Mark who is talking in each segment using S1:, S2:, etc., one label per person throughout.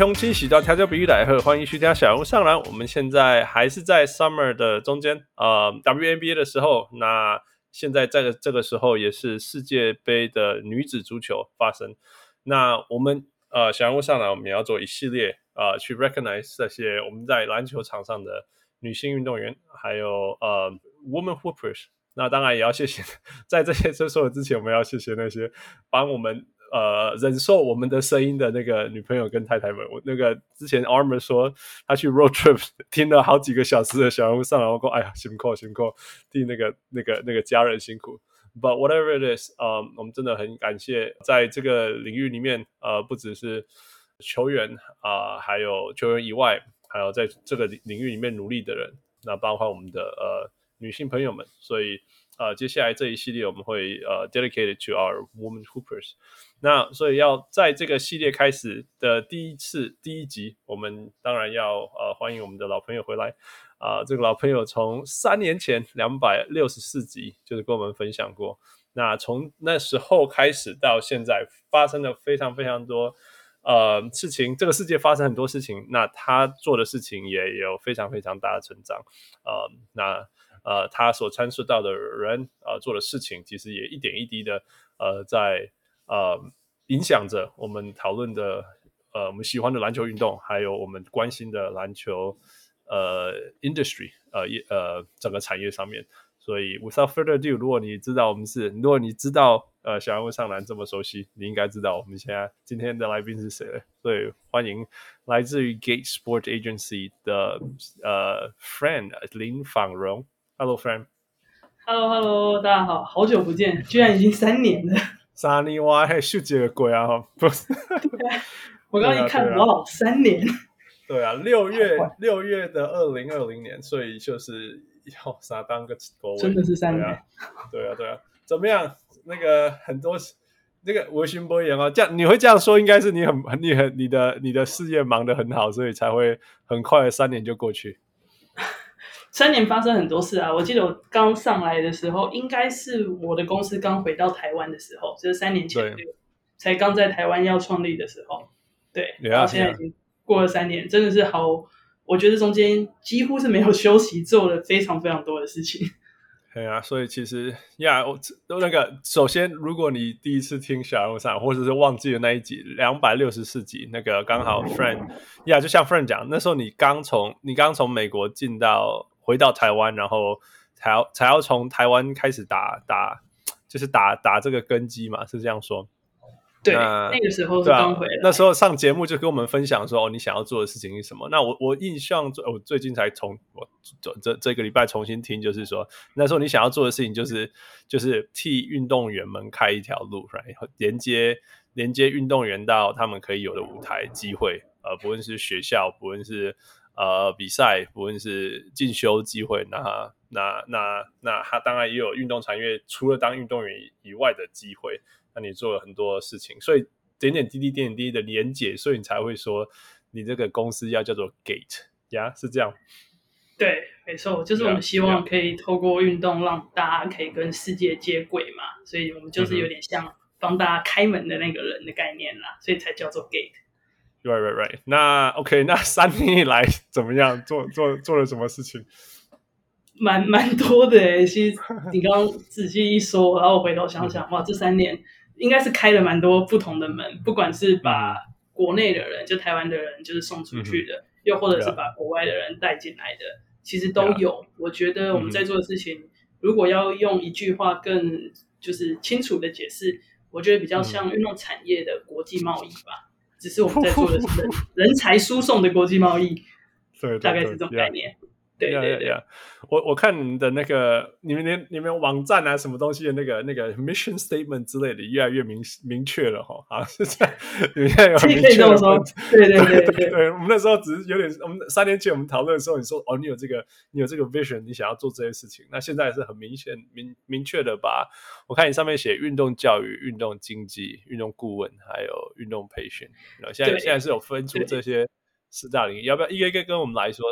S1: 各位乡亲喜到调教比喻来贺，欢迎收听小人物上篮。我们现在还是在 Summer 的中间，呃，WNBA 的时候，那。现在这个这个时候也是世界杯的女子足球发生，那我们呃小人物上篮，我们也要做一系列呃去 recognize 这些我们在篮球场上的女性运动员，还有呃 woman hoopers。那当然也要谢谢，在这些说说之前，我们要谢谢那些帮我们。呃，忍受我们的声音的那个女朋友跟太太们，我那个之前 Armor 说他去 road trip 听了好几个小时的小人物上篮，我说哎呀辛苦辛苦，替那个那个那个家人辛苦。But whatever it is，呃，我们真的很感谢在这个领域里面，呃，不只是球员啊，还有球员以外，还有在这个领域里面努力的人，那包括我们的呃女性朋友们。所以呃，接下来这一系列我们会呃 dedicated to our woman hoopers。那所以要在这个系列开始的第一次第一集，我们当然要呃欢迎我们的老朋友回来啊、呃！这个老朋友从三年前两百六十四集就是跟我们分享过，那从那时候开始到现在发生了非常非常多呃事情，这个世界发生很多事情，那他做的事情也有非常非常大的成长，呃，那呃他所参涉到的人呃做的事情，其实也一点一滴的呃在。呃，影响着我们讨论的呃，我们喜欢的篮球运动，还有我们关心的篮球呃 industry 呃呃整个产业上面。所以 without further ado，如果你知道我们是，如果你知道呃小人物上篮这么熟悉，你应该知道我们现在今天的来宾是谁了。所以欢迎来自于 Gate Sport Agency 的呃 friend 林仿荣昉容。Hello，friend。
S2: Hello，Hello，大家好，好久不见，居然已经三年了。
S1: 三年哇，还秀几个鬼啊！哈，不是，
S2: 我刚刚一看，哇、啊啊，三年。
S1: 对啊，六月六月的二零二零年，所以就是要啥当个狗尾，
S2: 真的是三年。
S1: 对啊，对啊，怎么样？那个很多那个微信播言啊，这样你会这样说，应该是你很你很你的你的事业忙得很好，所以才会很快的三年就过去。
S2: 三年发生很多事啊！我记得我刚上来的时候，应该是我的公司刚回到台湾的时候，就是三年前，才刚在台湾要创立的时候。对，然后现在已经过了三年，真的是好，我觉得中间几乎是没有休息，做了非常非常多的事情。
S1: 对啊，所以其实呀，我那个首先，如果你第一次听小人物上，或者是忘记了那一集两百六十四集，那个刚好 friend 呀，就像 friend 讲，那时候你刚从你刚从美国进到。回到台湾，然后才要才要从台湾开始打打，就是打打这个根基嘛，是这样说。
S2: 对，那，那个时候是刚回来，
S1: 啊。那时候上节目就跟我们分享说，哦，你想要做的事情是什么？那我我印象最，我最近才从我这这这个礼拜重新听，就是说那时候你想要做的事情就是就是替运动员们开一条路，然后连接连接运动员到他们可以有的舞台机会，呃，不论是学校，不论是。呃，比赛不论是进修机会，那那那那他当然也有运动产业，除了当运动员以外的机会。那你做了很多事情，所以点点滴滴、点点滴滴的连结，所以你才会说你这个公司要叫做 Gate，呀，是这样。
S2: 对，没错，就是我们希望可以透过运动让大家可以跟世界接轨嘛，所以我们就是有点像帮大家开门的那个人的概念啦，所以才叫做 Gate。
S1: Right, right, right. 那 OK，那三年以来怎么样？做做做了什么事情？
S2: 蛮蛮多的诶。其实你刚刚仔细一说，然后我回头想想，哇，这三年应该是开了蛮多不同的门，不管是把国内的人，就台湾的人，就是送出去的，嗯、又或者是把国外的人带进来的，其实都有。我觉得我们在做的事情，嗯、如果要用一句话更就是清楚的解释，我觉得比较像运动产业的国际贸易吧。只是我们在做的是人 人才输送的国际贸易，对，大概是这种概念。对对对。
S1: 我我看你们的那个，你们连你们网站啊，什么东西的那个那个 mission statement 之类的，越来越明明确了哈。好像是这样，你现在有明确的说，
S2: 对对对
S1: 对对，对。我们那时候只是有点，我们三年前我们讨论的时候，你说哦，你有这个，你有这个 vision，你想要做这些事情。那现在是很明显明明确的把，我看你上面写运动教育、运动经济、运动顾问，还有运动培训。然后现在现在是有分出这些四大领域，要不要一个一个跟我们来说？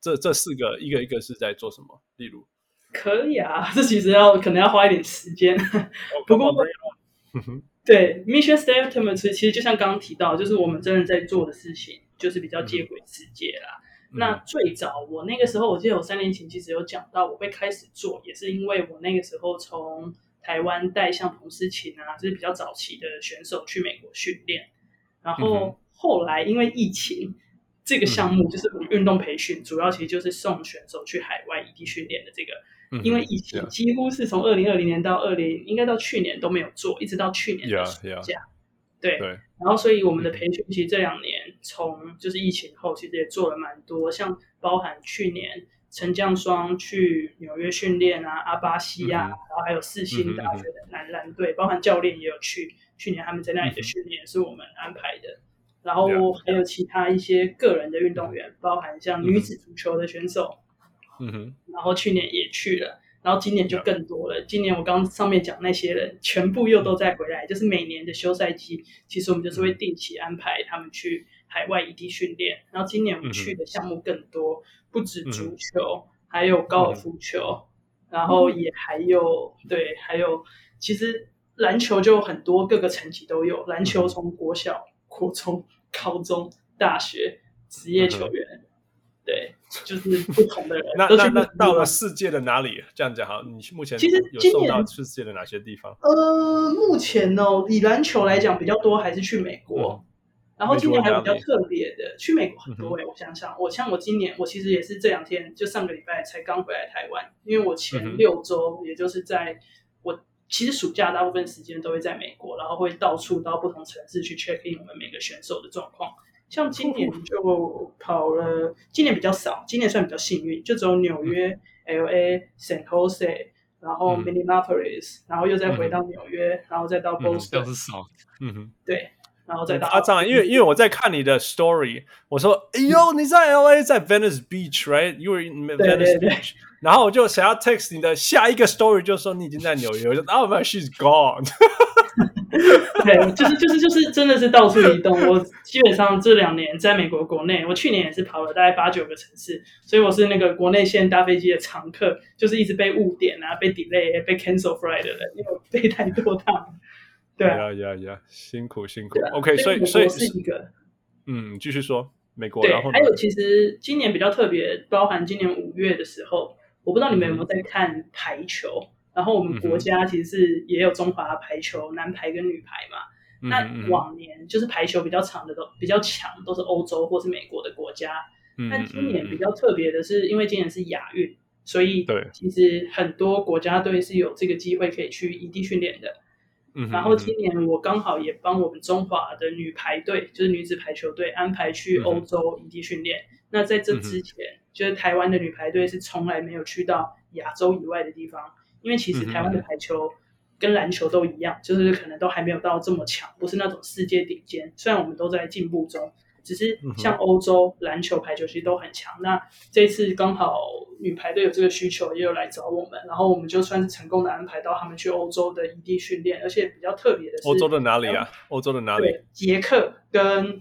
S1: 这这四个一个一个是在做什么？例如，
S2: 可以啊，这其实要可能要花一点时间。
S1: Oh,
S2: 不过，对 mission statement 其实就像刚刚提到，就是我们真的在做的事情，就是比较接轨世界啦。嗯、那最早我那个时候，我记得我三年前其实有讲到，我会开始做，也是因为我那个时候从台湾带像彭思琴啊，就是比较早期的选手去美国训练，然后后来因为疫情。这个项目就是我们运动培训，主要其实就是送选手去海外异地训练的这个。因为疫情几乎是从二零二零年到二零，应该到去年都没有做，一直到去年的暑假。对，然后所以我们的培训其实这两年从就是疫情后，其实也做了蛮多，像包含去年陈将双去纽约训练啊，阿巴西啊，然后还有四星大学的男篮队，包含教练也有去，去年他们在那里的训练是我们安排的。然后还有其他一些个人的运动员，包含像女子足球的选手，
S1: 嗯哼，
S2: 然后去年也去了，然后今年就更多了。今年我刚上面讲那些人，全部又都在回来，就是每年的休赛期，其实我们就是会定期安排他们去海外异地训练。然后今年我们去的项目更多，不止足球，还有高尔夫球，然后也还有对，还有其实篮球就很多，各个层级都有。篮球从国小。国中、高中、大学职业球员，嗯、对，就是不同的人。
S1: 那那那到了世界的哪里？这样讲好，你目前其实今年到世界的哪些地方？
S2: 呃，目前呢、哦，以篮球来讲比较多，还是去美国。嗯、然后今年还有比较特别的，去美国很多哎、欸。我想想，我像我今年，我其实也是这两天，就上个礼拜才刚回来台湾，因为我前六周，也就是在我。其实暑假大部分时间都会在美国，然后会到处到不同城市去 check in 我们每个选手的状况。像今年就跑了，今年比较少，今年算比较幸运，就只有纽约、嗯、LA、San Jose，然后 Minneapolis，、嗯、然后又再回到纽约，嗯、然后再到 Boston。这样是少，嗯哼，对，然后再到。啊，这样，因为因为我在看你的 story，我说，哎呦，你在 LA，在 Venice Beach，right？You were in Venice Beach。然后我就想要 text 你的下一个 story，就说你已经在纽约，我就 Oh my she's gone。对，就是就是就是真的是到处移动。我基本上这两年在美国国内，我去年也是跑了大概八九个城市，所以我是那个国内线搭飞机的常客，就是一直被误点啊，被 delay，被 cancel flight 的人，因为我飞太多趟。对呀呀呀，辛苦辛苦。OK，所以所以是一个，
S1: 嗯，继续说美国。
S2: 对，
S1: 然后
S2: 还有其实今年比较特别，包含今年五月的时候。我不知道你们有没有在看排球，嗯、然后我们国家其实是也有中华排球、嗯、男排跟女排嘛。嗯、那往年就是排球比较长的都比较强，都是欧洲或是美国的国家。但今年比较特别的是，因为今年是亚运，所以对其实很多国家队是有这个机会可以去异地训练的。嗯、然后今年我刚好也帮我们中华的女排队，就是女子排球队安排去欧洲异地训练。嗯、那在这之前。嗯就是台湾的女排队是从来没有去到亚洲以外的地方，因为其实台湾的排球跟篮球都一样，就是可能都还没有到这么强，不是那种世界顶尖。虽然我们都在进步中，只是像欧洲篮球、排球其实都很强。那这次刚好女排队有这个需求，也有来找我们，然后我们就算是成功的安排到他们去欧洲的异地训练，而且比较特别的是，
S1: 欧洲的哪里啊？欧洲的哪里？
S2: 对，捷克跟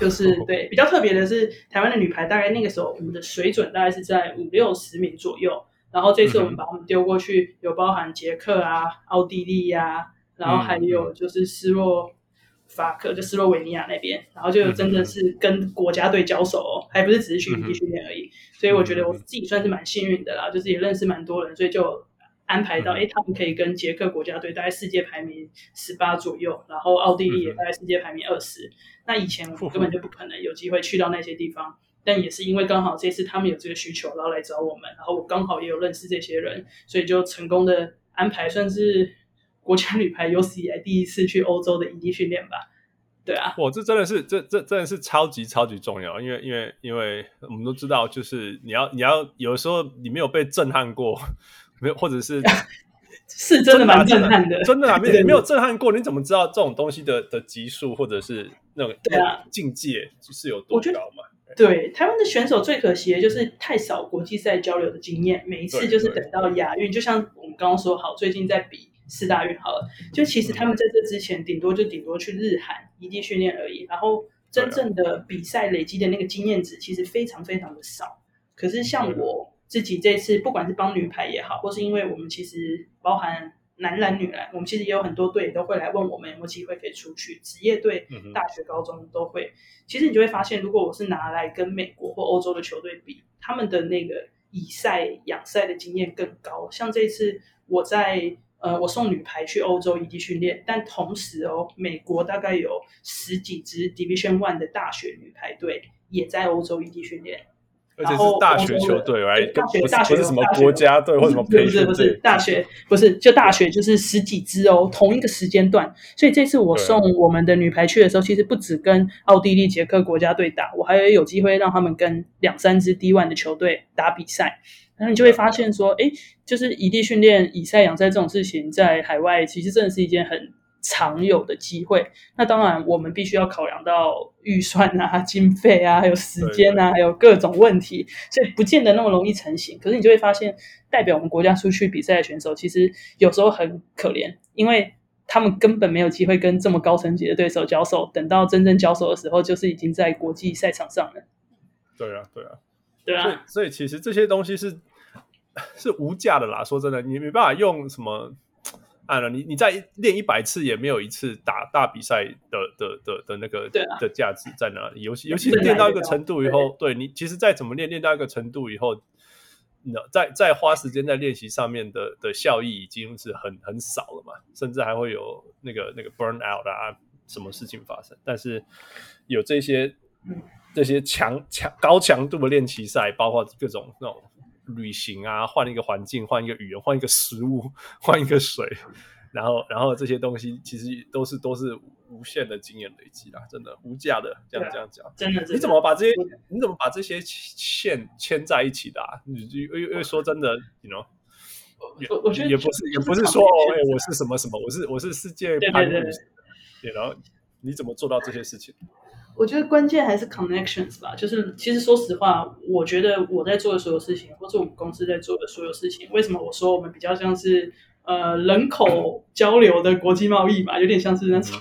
S2: 就是 对，比较特别的是台湾的女排，大概那个时候我们的水准大概是在五六十名左右，然后这次我们把他们丢过去，有包含捷克啊、奥地利呀、啊，然后还有就是斯洛。法克就斯洛维尼亚那边，然后就真的是跟国家队交手哦，还不是只是去异地训练而已。所以我觉得我自己算是蛮幸运的啦，就是也认识蛮多人，所以就安排到，哎，他们可以跟捷克国家队大概世界排名十八左右，然后奥地利也大概世界排名二十。那以前我根本就不可能有机会去到那些地方，但也是因为刚好这次他们有这个需求，然后来找我们，然后我刚好也有认识这些人，所以就成功的安排，算是。国家女排有史以来第一次去欧洲的营地训练吧？对啊，
S1: 哇，这真的是这这真的是超级超级重要，因为因为因为我们都知道，就是你要你要有的时候你没有被震撼过，没有或者是
S2: 是真的蛮震撼的，
S1: 真的啊，没没有震撼过，你怎么知道这种东西的的级数或者是那种
S2: 对啊
S1: 境界是有多高嘛？
S2: 对，台湾的选手最可惜的就是太少国际赛交流的经验，每一次就是等到亚运，就像我们刚刚说好，最近在比。四大运好了，就其实他们在这之前顶多就顶多去日韩异地训练而已，然后真正的比赛累积的那个经验值其实非常非常的少。可是像我自己这次，不管是帮女排也好，或是因为我们其实包含男篮、女篮，我们其实也有很多队都会来问我们有没有机会可以出去职业队、大学、高中都会。其实你就会发现，如果我是拿来跟美国或欧洲的球队比，他们的那个以赛养赛的经验更高。像这次我在。呃，我送女排去欧洲异地训练，但同时哦，美国大概有十几支 Division One 的大学女排队也在欧洲异地训练，
S1: 而且是大学球队，
S2: 大学大学
S1: 不是什么国家队或什么培训队，
S2: 不是不是大学，不是就大学就是十几支哦，同一个时间段。所以这次我送我们的女排去的时候，其实不止跟奥地利、捷克国家队打，我还有有机会让他们跟两三支 D1 的球队打比赛。然后你就会发现说，哎，就是异地训练、以赛养赛这种事情，在海外其实真的是一件很常有的机会。那当然，我们必须要考量到预算啊、经费啊，还有时间啊，还有各种问题，所以不见得那么容易成型。可是你就会发现，代表我们国家出去比赛的选手，其实有时候很可怜，因为他们根本没有机会跟这么高层级的对手交手。等到真正交手的时候，就是已经在国际赛场上了。
S1: 对啊，对啊，
S2: 对啊。
S1: 所以，所以其实这些东西是。是无价的啦，说真的，你没办法用什么，按了你你再练一百次也没有一次打大比赛的的的的那个的价值在哪里？尤其尤其是练到一个程度以后，对，对你其实再怎么练，练到一个程度以后，那再再花时间在练习上面的的效益已经是很很少了嘛，甚至还会有那个那个 burn out 啊，什么事情发生？但是有这些这些强强高强度的练习赛，包括各种那种。旅行啊，换一个环境，换一个语言，换一个食物，换一个水，然后，然后这些东西其实都是都是无限的经验累积啦，真的无价的。这样这样讲，
S2: 真的，
S1: 你怎么把这些你怎么把这些线牵在一起的啊？你因为因为说真的，you know，
S2: 我我觉得
S1: 也不是也不是说哦，哎，我是什么什么，我是我是世界排名，然后你怎么做到这些事情？
S2: 我觉得关键还是 connections 吧，就是其实说实话，我觉得我在做的所有事情，或者我们公司在做的所有事情，为什么我说我们比较像是呃人口交流的国际贸易嘛，有点像是那种，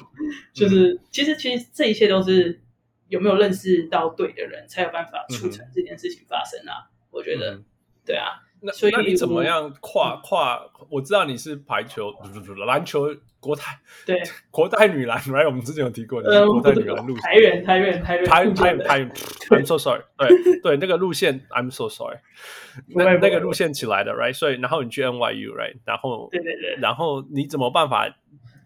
S2: 就是其实其实这一切都是有没有认识到对的人，才有办法促成这件事情发生啊。我觉得，对啊。
S1: 那所以你怎么样跨跨？我知道你是排球、篮球国泰
S2: 对
S1: 国泰女篮，right？我们之前有提过，呃，国泰女篮路线，
S2: 台远台远台远
S1: 台台台，I'm so sorry，对对，那个路线，I'm so sorry，那那个路线起来的，right？所以然后你去 NYU，right？然后
S2: 对对对，
S1: 然后你怎么办法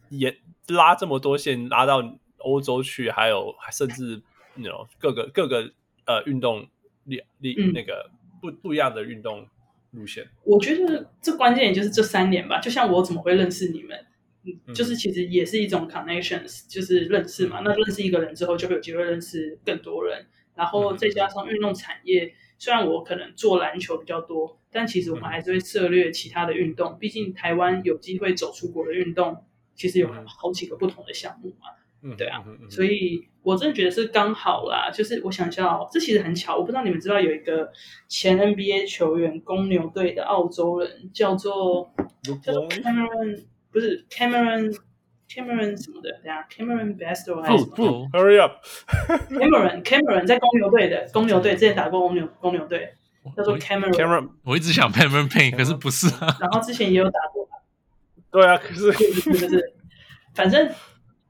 S1: 也拉这么多线拉到欧洲去？还有甚至那种各个各个呃运动力力那个不不一样的运动。路线，
S2: 我觉得这关键也就是这三年吧。就像我怎么会认识你们，嗯，就是其实也是一种 connections，就是认识嘛。那认识一个人之后，就会有机会认识更多人。然后再加上运动产业，虽然我可能做篮球比较多，但其实我们还是会涉猎其他的运动。毕竟台湾有机会走出国的运动，其实有好几个不同的项目嘛。嗯，对啊，所以我真的觉得是刚好啦。就是我想一下哦，这其实很巧，我不知道你们知道有一个前 NBA 球员，公牛队的澳洲人，叫做叫做 Cameron，不是 Cameron Cameron 什么的，等下 Cameron Bastow 还是什么？
S1: 不 不，Hurry
S2: up！Cameron Cameron 在公牛队的，公牛队之前打过公牛公牛队，叫做 Cameron。
S1: Cameron，
S3: 我一直想 Cameron Payne，可是不是啊。
S2: 然后之前也有打过。
S1: 对啊，可是
S2: 是不是？反正。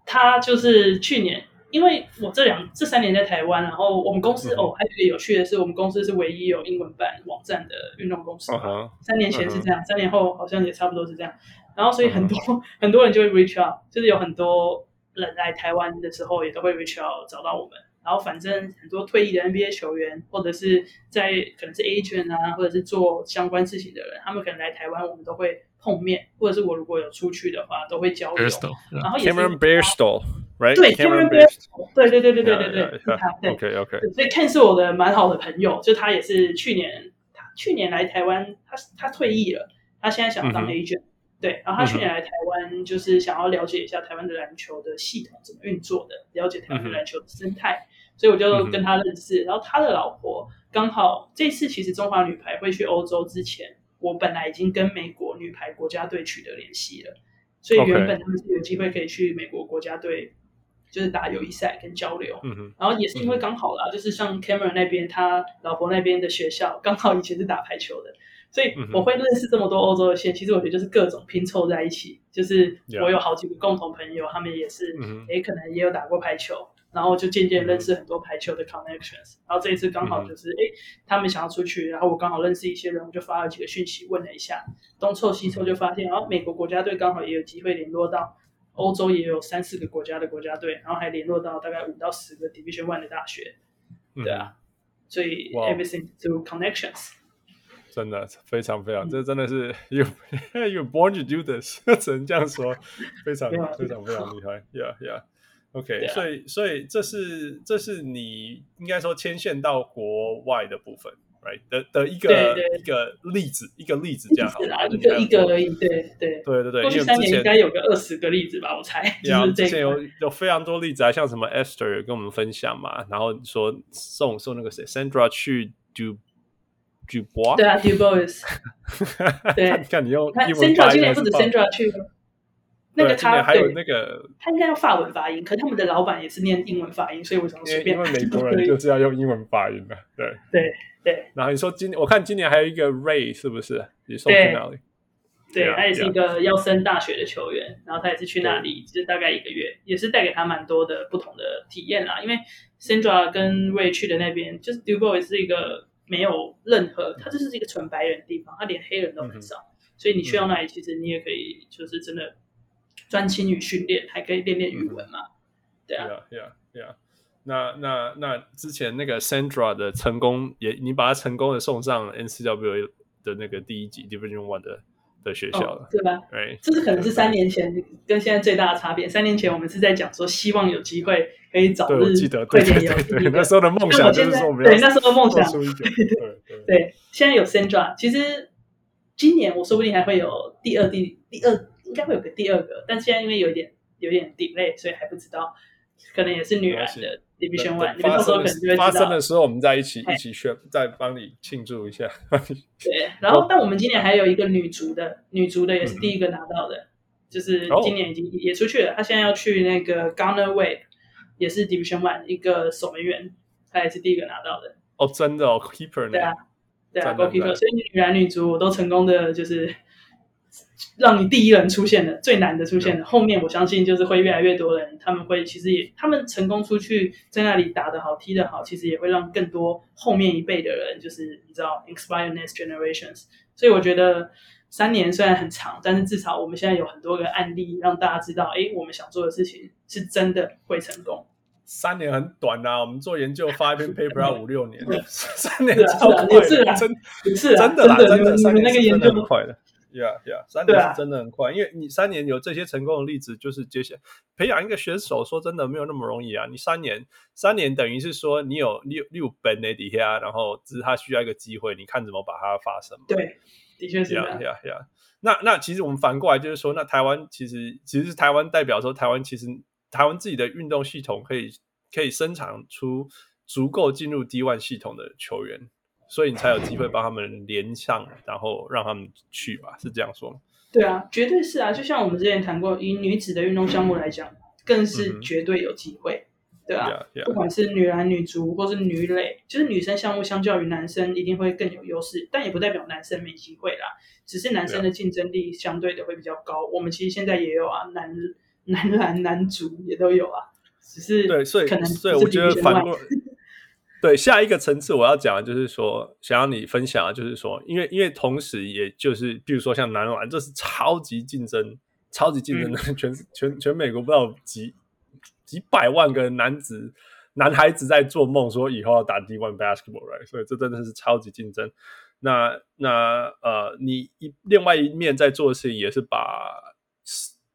S2: 他就是去年，因为我这两这三年在台湾，然后我们公司、嗯、哦，还有一个有趣的是，我们公司是唯一有英文版网站的运动公司。Uh. 三年前是这样，uh. 三年后好像也差不多是这样。然后所以很多、uh. 很多人就会 reach out，就是有很多人来台湾的时候也都会 reach out 找到我们。然后反正很多退役的 NBA 球员，或者是在可能是 agent 啊，或者是做相关事情的人，他们可能来台湾，我们都会。碰面，或者是我如果有出去的话，都会交流。然后也是
S1: Cameron Bairstow，，right？
S2: 对，Cameron 对对对对对对对，他。对
S1: ，OK OK。
S2: 所以 Ken 是我的蛮好的朋友，就他也是去年，他去年来台湾，他他退役了，他现在想当 agent，嗯。对，然后他去年来台湾，就是想要了解一下台湾的篮球的系统怎么运作的，了解台湾的篮球的生态，嗯，所以我就跟他认识。然后他的老婆刚好这次其实中华女排会去欧洲之前，我本来已经跟美国女排国家队取得联系了，所以原本他们是有机会可以去美国国家队，就是打友谊赛跟交流。嗯，然后也是因为刚好啦，就是像 Cameron 那边他老婆那边的学校刚好以前是打排球的。所以我会认识这么多欧洲的线，其实我觉得就是各种拼凑在一起。就是我有好几个共同朋友，他们也是，也，可能也有打过排球，然后就渐渐认识很多排球的 connections。然后这一次刚好就是，诶，他们想要出去，然后我刚好认识一些人，我就发了几个讯息问了一下，东凑西凑就发现，然后美国国家队刚好也有机会联络到欧洲，也有三四个国家的国家队，然后还联络到大概五到十个 Division One 的大学。对啊，所以 everything through connections。
S1: 真的非常非常，这真的是 you you born to do this，只能这样说，非常非常非常厉害，yeah yeah，OK，、okay, 所以所以这是这是你应该说牵线到国外的部分，right？的的一个
S2: 对对。
S1: 一个例子，一个例子这样好，
S2: 一个一个而已，对对
S1: 对对对，
S2: 过去三年应该有个二十个例子吧，我猜，就是
S1: 之前有有非常多例子啊，像什么 Esther 跟我们分享嘛，然后说送送那个谁 Sandra 去 do。Dubois
S2: 对啊，Dubois。对，
S1: 看你用
S2: 他 Sandra 今年不止 Sandra 去，那个他
S1: 还有那个
S2: 他应该用法文发音，可他们的老板也是念英文发音，所以我想随便。
S1: 因为 美国人就是要用英文发音的，对
S2: 对对。
S1: 然后你说今我看今年还有一个 Ray 是不是？你送去哪里？
S2: 对，他也是一个要升大学的球员，然后他也是去那里，其实大概一个月，也是带给他蛮多的不同的体验啦。因为 Sandra 跟 Ray 去的那边，就是 Dubois 是一个。没有任何，他就是一个纯白人的地方，他连黑人都很少，嗯、所以你去到那里，其实你也可以就是真的专心于训练，还可以练练语文嘛。嗯、对啊
S1: ，Yeah, yeah, yeah. 那那那之前那个 Sandra 的成功，也你把他成功的送上 NCWA 的那个第一级 Division One 的。的学校了，
S2: 对吧？
S1: 对，
S2: 这是可能是三年前跟现在最大的差别。三年前我们是在讲说，希望有机会可以早日 快点有对，
S1: 那时候的梦想就是说我们要
S2: 对那时候的梦想，对对对。现在有 Sandra，其实今年我说不定还会有第二、第第二，应该会有个第二个，但现在因为有点有点 delay，所以还不知道，可能也是女篮的。Division One，你们到时候可能就会
S1: 发生的时候，我们再一起一起宣，再帮你庆祝一下。
S2: 对，然后但我们今年还有一个女足的，女足的也是第一个拿到的，嗯、就是今年已经也出去了。她现在要去那个 Gunner Wave，也是 Division One 一个守门员，她也是第一个拿到的。
S1: 哦，真的哦，Keeper
S2: 对啊，对啊，Goalkeeper，所以女篮女足我都成功的就是。让你第一人出现的最难的出现的，后面我相信就是会越来越多人，他们会其实也他们成功出去在那里打得好踢得好，其实也会让更多后面一辈的人就是你知道 inspire next generations。所以我觉得三年虽然很长，但是至少我们现在有很多个案例让大家知道，哎，我们想做的事情是真的会成功。
S1: 三年很短呐、啊，我们做研究发一篇 paper 要五六年，三年超快的，真
S2: 是
S1: 真的啦，真的三年
S2: 那个研究
S1: 很快的。Yeah, yeah，三年是真的很快，啊，因为你三年有这些成功的例子，就是接下来培养一个选手，说真的没有那么容易啊。你三年，三年等于是说你有你有你有本在底下，然后只是他需要一个机会，你看怎么把它发生。
S2: 对，的确是这样。
S1: Yeah, yeah, yeah. 那那其实我们反过来就是说，那台湾其实其实是台湾代表说，台湾其实台湾自己的运动系统可以可以生产出足够进入 D1 系统的球员。所以你才有机会帮他们连上，然后让他们去吧，是这样说吗？
S2: 对啊，绝对是啊。就像我们之前谈过，以女子的运动项目来讲，更是绝对有机会，嗯、对啊，yeah, yeah. 不管是女篮、女足，或是女垒，就是女生项目相较于男生一定会更有优势，但也不代表男生没机会啦。只是男生的竞争力相对的会比较高。我们其实现在也有啊，男 男篮、男足也都有啊，只是
S1: 对，所以
S2: 可能
S1: 所以我觉得反过。对，下一个层次我要讲的就是说，想要你分享的就是说，因为因为同时，也就是比如说像男篮，这是超级竞争、超级竞争的，嗯、全全全美国不知道几几百万个男子男孩子在做梦，说以后要打 D1 basketball，right？所以这真的是超级竞争。那那呃，你一另外一面在做的事情，也是把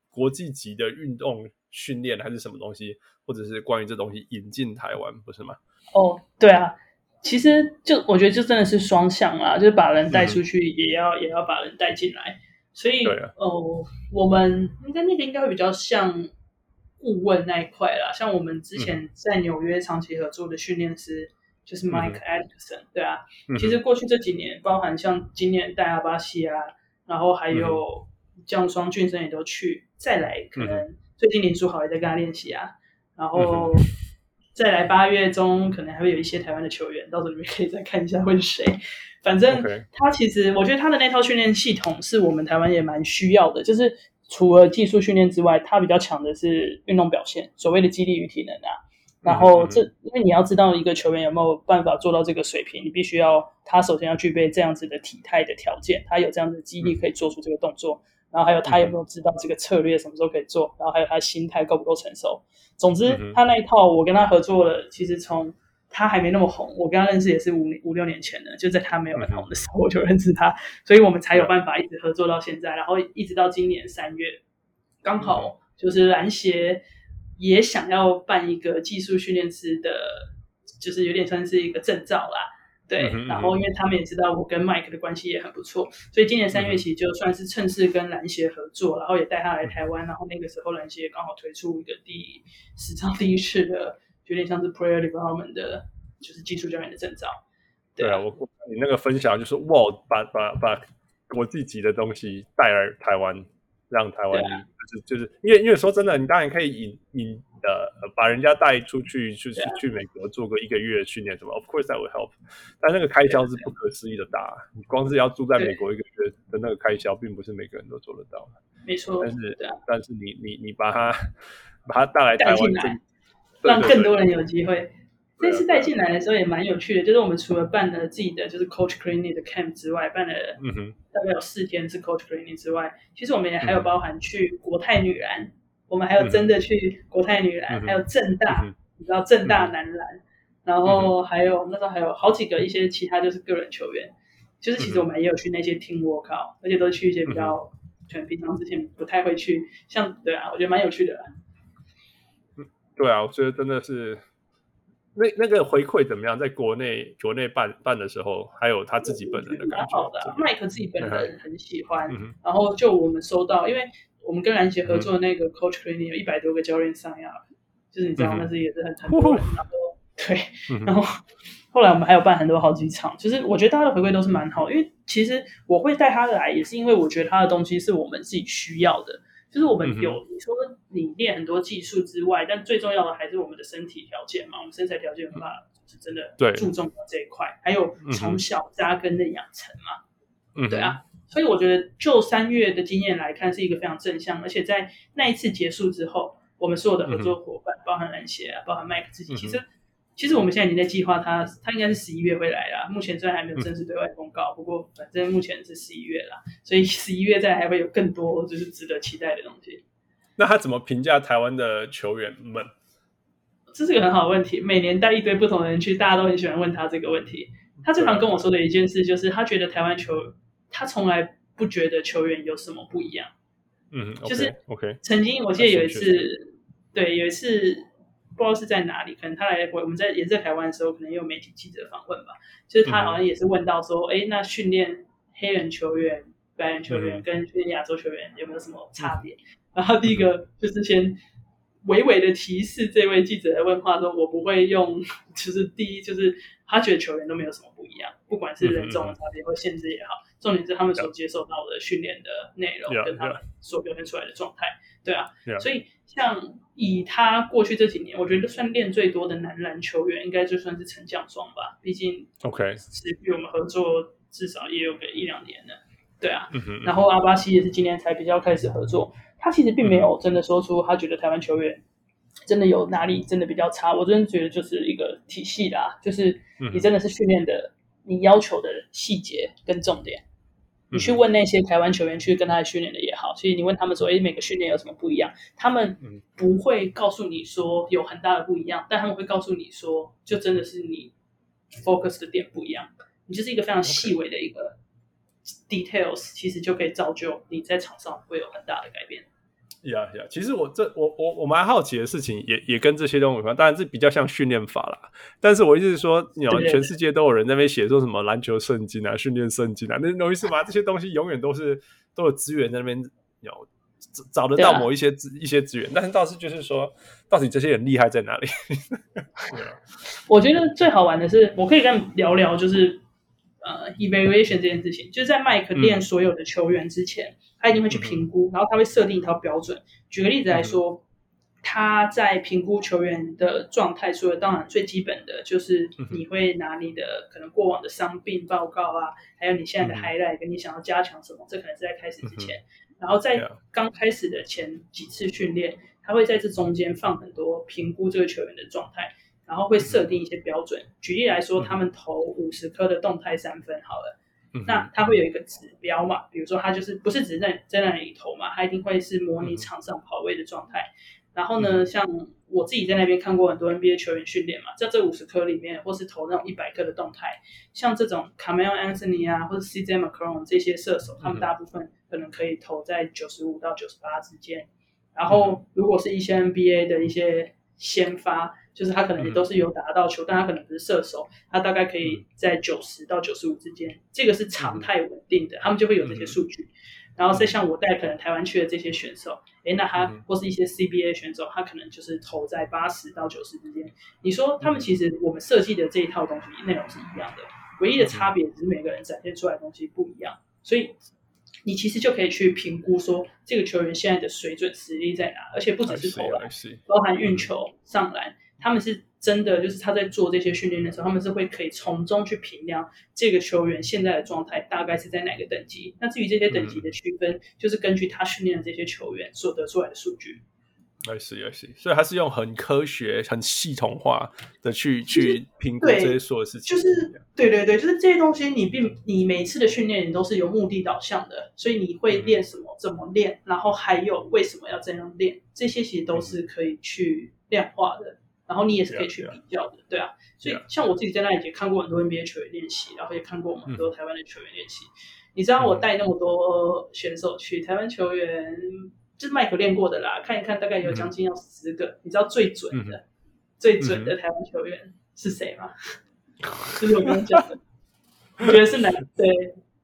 S1: 国际级的运动训练还是什么东西，或者是关于这东西引进台湾，不是吗？
S2: 哦，对啊，其实就我觉得就真的是双向啦，就是把人带出去，也要、嗯、也要把人带进来。所以，哦、我们应该那个应该会比较像顾问那一块啦。像我们之前在纽约长期合作的训练师，嗯、就是 Mike Atkinson，、嗯、对啊。嗯、其实过去这几年，包含像今年带阿巴西啊，然后还有江双俊生也都去，再来可能最近林书豪也在跟他练习啊，然后再来八月中可能还会有一些台湾的球员，到时候你们可以再看一下会是谁。反正他其实，我觉得他的那套训练系统是我们台湾也蛮需要的。就是除了技术训练之外，他比较强的是运动表现，所谓的肌力与体能啊。然后这，因为你要知道一个球员有没有办法做到这个水平，你必须要他首先要具备这样子的体态的条件，他有这样子的肌力可以做出这个动作，然后还有他有没有知道这个策略什么时候可以做，然后还有他心态够不够成熟。总之，他那一套我跟他合作了，其实从他还没那么红，我跟他认识也是五五六年前的，就在他没有很红的时候我就认识他，所以我们才有办法一直合作到现在，然后一直到今年三月，刚好就是篮协也想要办一个技术训练师的，就是有点算是一个证照啦，对，然后因为他们也知道我跟 Mike 的关系也很不错，所以今年三月起就算是趁势跟篮协合作，然后也带他来台湾，然后那个时候篮协刚好推出一个第史上第一次的。有点像是 player development 的，就是技术教练的证照。对，
S1: 对啊，我看你那个分享就是哇，把把把国际级的东西带来台湾，让台湾、啊、就是就是，因为因为说真的，你当然可以引引呃把人家带出去，就是去美国做个一个月的训练什么、啊、，of course that will help。但那个开销是不可思议的大，你光是要住在美国一个月的那个开销，并不是每个人都做得到的。
S2: 没错，
S1: 但是、啊、但是你你你把它把它带来台湾。
S2: 让更多人有机会。这次带进来的时候也蛮有趣的，就是我们除了办了自己的就是 Coach Clinic 的 camp 之外，办了大概有四天是 Coach Clinic 之外，其实我们也还有包含去国泰女篮，我们还有真的去国泰女篮，还有正大，你知道正大男篮，然后还有那时候还有好几个一些其他就是个人球员，就是其实我们也有去那些 team workout，而且都去一些比较全平常之前不太会去，像对啊，我觉得蛮有趣的。
S1: 对啊，我觉得真的是那那个回馈怎么样？在国内国内办办的时候，还有他自己本人的感觉。
S2: 好的，麦克自己本人很喜欢。嗯、然后就我们收到，因为我们跟篮协合作的那个 Coach Clinic 有一百多个教练上呀，嗯、就是你知道，那是也是很很多人。然后对，嗯、然后后来我们还有办很多好几场，其实我觉得大家的回馈都是蛮好。因为其实我会带他来，也是因为我觉得他的东西是我们自己需要的。就是我们有你说你练很多技术之外，但最重要的还是我们的身体条件嘛。我们身材条件的话，是真的注重到这一块，还有从小扎根的养成嘛。嗯，对啊。所以我觉得就三月的经验来看，是一个非常正向，而且在那一次结束之后，我们所有的合作伙伴，包含篮协啊，包含麦克自己，其实。其实我们现在已经在计划他，他应该是十一月会来啦。目前虽然还没有正式对外公告，嗯、不过反正目前是十一月啦，所以十一月再还会有更多就是值得期待的东西。
S1: 那他怎么评价台湾的球员们？
S2: 这是个很好的问题。每年带一堆不同的人去，大家都很喜欢问他这个问题。他最常跟我说的一件事就是，他觉得台湾球，他从来不觉得球员有什么不一样。嗯，就是 OK。曾经我记得有一次，对，有一次。不知道是在哪里，可能他来我们在也在台湾的时候，可能也有媒体记者访问吧。就是他好像也是问到说，哎、嗯，那训练黑人球员、白人球员跟训练亚洲球员有没有什么差别？嗯、然后第一个就是先微微的提示这位记者的问话说，我不会用，就是第一就是他觉得球员都没有什么不一样，不管是人种的差别或限制也好，重点是他们所接受到的训练的内容跟他们所表现出来的状态。对啊，所以像以他过去这几年，我觉得算练最多的男篮球员，应该就算是陈将双吧。毕竟，OK，是与我们合作至少也有个一两年了。对啊，嗯哼，然后阿巴西也是今年才比较开始合作。他其实并没有真的说出他觉得台湾球员真的有哪里真的比较差。我真的觉得就是一个体系啦，就是你真的是训练的，你要求的细节跟重点。你去问那些台湾球员去跟他训练的也好，所以你问他们说，哎，每个训练有什么不一样？他们不会告诉你说有很大的不一样，但他们会告诉你说，就真的是你 focus 的点不一样。你就是一个非常细微的一个 details，其实就可以造就你在场上会有很大的改变。
S1: 呀呀，其实我这我我我蛮好奇的事情也，也也跟这些东西有关，当然这比较像训练法啦。但是我意思是说，你知全世界都有人在那边写说什么篮球圣经啊、训练圣经啊，那东西是吧？这些东西永远都是都有资源在那边有找得到某一些资、啊、一些资源，但是倒是就是说，到底这些人厉害在哪里？
S2: 我觉得最好玩的是，我可以跟你聊聊，就是呃，evaluation 这件事情，就是在麦克练所有的球员之前。嗯他一定会去评估，然后他会设定一套标准。举个例子来说，他在评估球员的状态，除了当然最基本的就是你会拿你的可能过往的伤病报告啊，还有你现在的 highlight 跟你想要加强什么，这可能是在开始之前。然后在刚开始的前几次训练，他会在这中间放很多评估这个球员的状态，然后会设定一些标准。举例来说，他们投五十颗的动态三分，好了。那他会有一个指标嘛？比如说他就是不是只是在在那里投嘛？他一定会是模拟场上跑位的状态。然后呢，像我自己在那边看过很多 NBA 球员训练嘛，在这五十颗里面，或是投那种一百颗的动态，像这种 Carmelo Anthony 啊，或者 CJ McCollum 这些射手，他们大部分可能可以投在九十五到九十八之间。然后如果是一些 NBA 的一些先发。就是他可能也都是有打到球，嗯、但他可能不是射手，他大概可以在九十到九十五之间，这个是常态稳定的，嗯、他们就会有这些数据。嗯、然后再像我带可能台湾去的这些选手，哎、嗯，那他或是一些 CBA 选手，他可能就是投在八十到九十之间。你说他们其实我们设计的这一套东西内容是一样的，唯一的差别只是每个人展现出来的东西不一样，所以你其实就可以去评估说这个球员现在的水准实力在哪，而且不只是投篮，包含运球、嗯、上篮。他们是真的，就是他在做这些训练的时候，他们是会可以从中去评量这个球员现在的状态大概是在哪个等级。那至于这些等级的区分，嗯、就是根据他训练的这些球员所得出来的数据。
S1: I see, I see. 所以他是用很科学、很系统化的去去评估这些所有事情。
S2: 就是对对对，就是这些东西，你并你每次的训练你都是有目的导向的，所以你会练什么，嗯、怎么练，然后还有为什么要这样练，这些其实都是可以去量化的。然后你也是可以去比较的.对啊，所以像我自己在那里也看过很多 NBA 球员练习，然后也看过我们很多台湾的球员练习。嗯、你知道我带那么多选手去、嗯、台湾球员，就是麦克练过的啦，看一看大概有将近要十个。嗯、你知道最准的、嗯、最准的台湾球员是谁吗？嗯、就是我刚刚讲的，你觉得是男？对，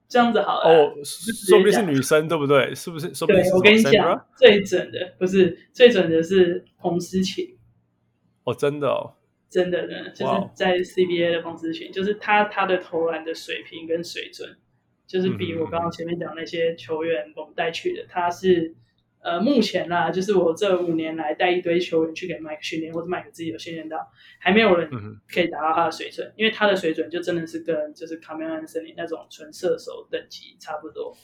S2: 这样子好了。哦，
S1: 说不定是女生，对不对？是不是？说不定
S2: 我跟你讲，最准的不是最准的是洪思琴。
S1: 哦，真的哦，
S2: 真的呢，就是在 CBA 的彭思琴，就是他他的投篮的水平跟水准，就是比我刚刚前面讲那些球员我们带去的，他是呃目前啦，就是我这五年来带一堆球员去给麦克训练，或者麦克自己有训练到，还没有人可以达到他的水准，嗯、因为他的水准就真的是跟就是卡梅隆安森林那种纯射手等级差不多，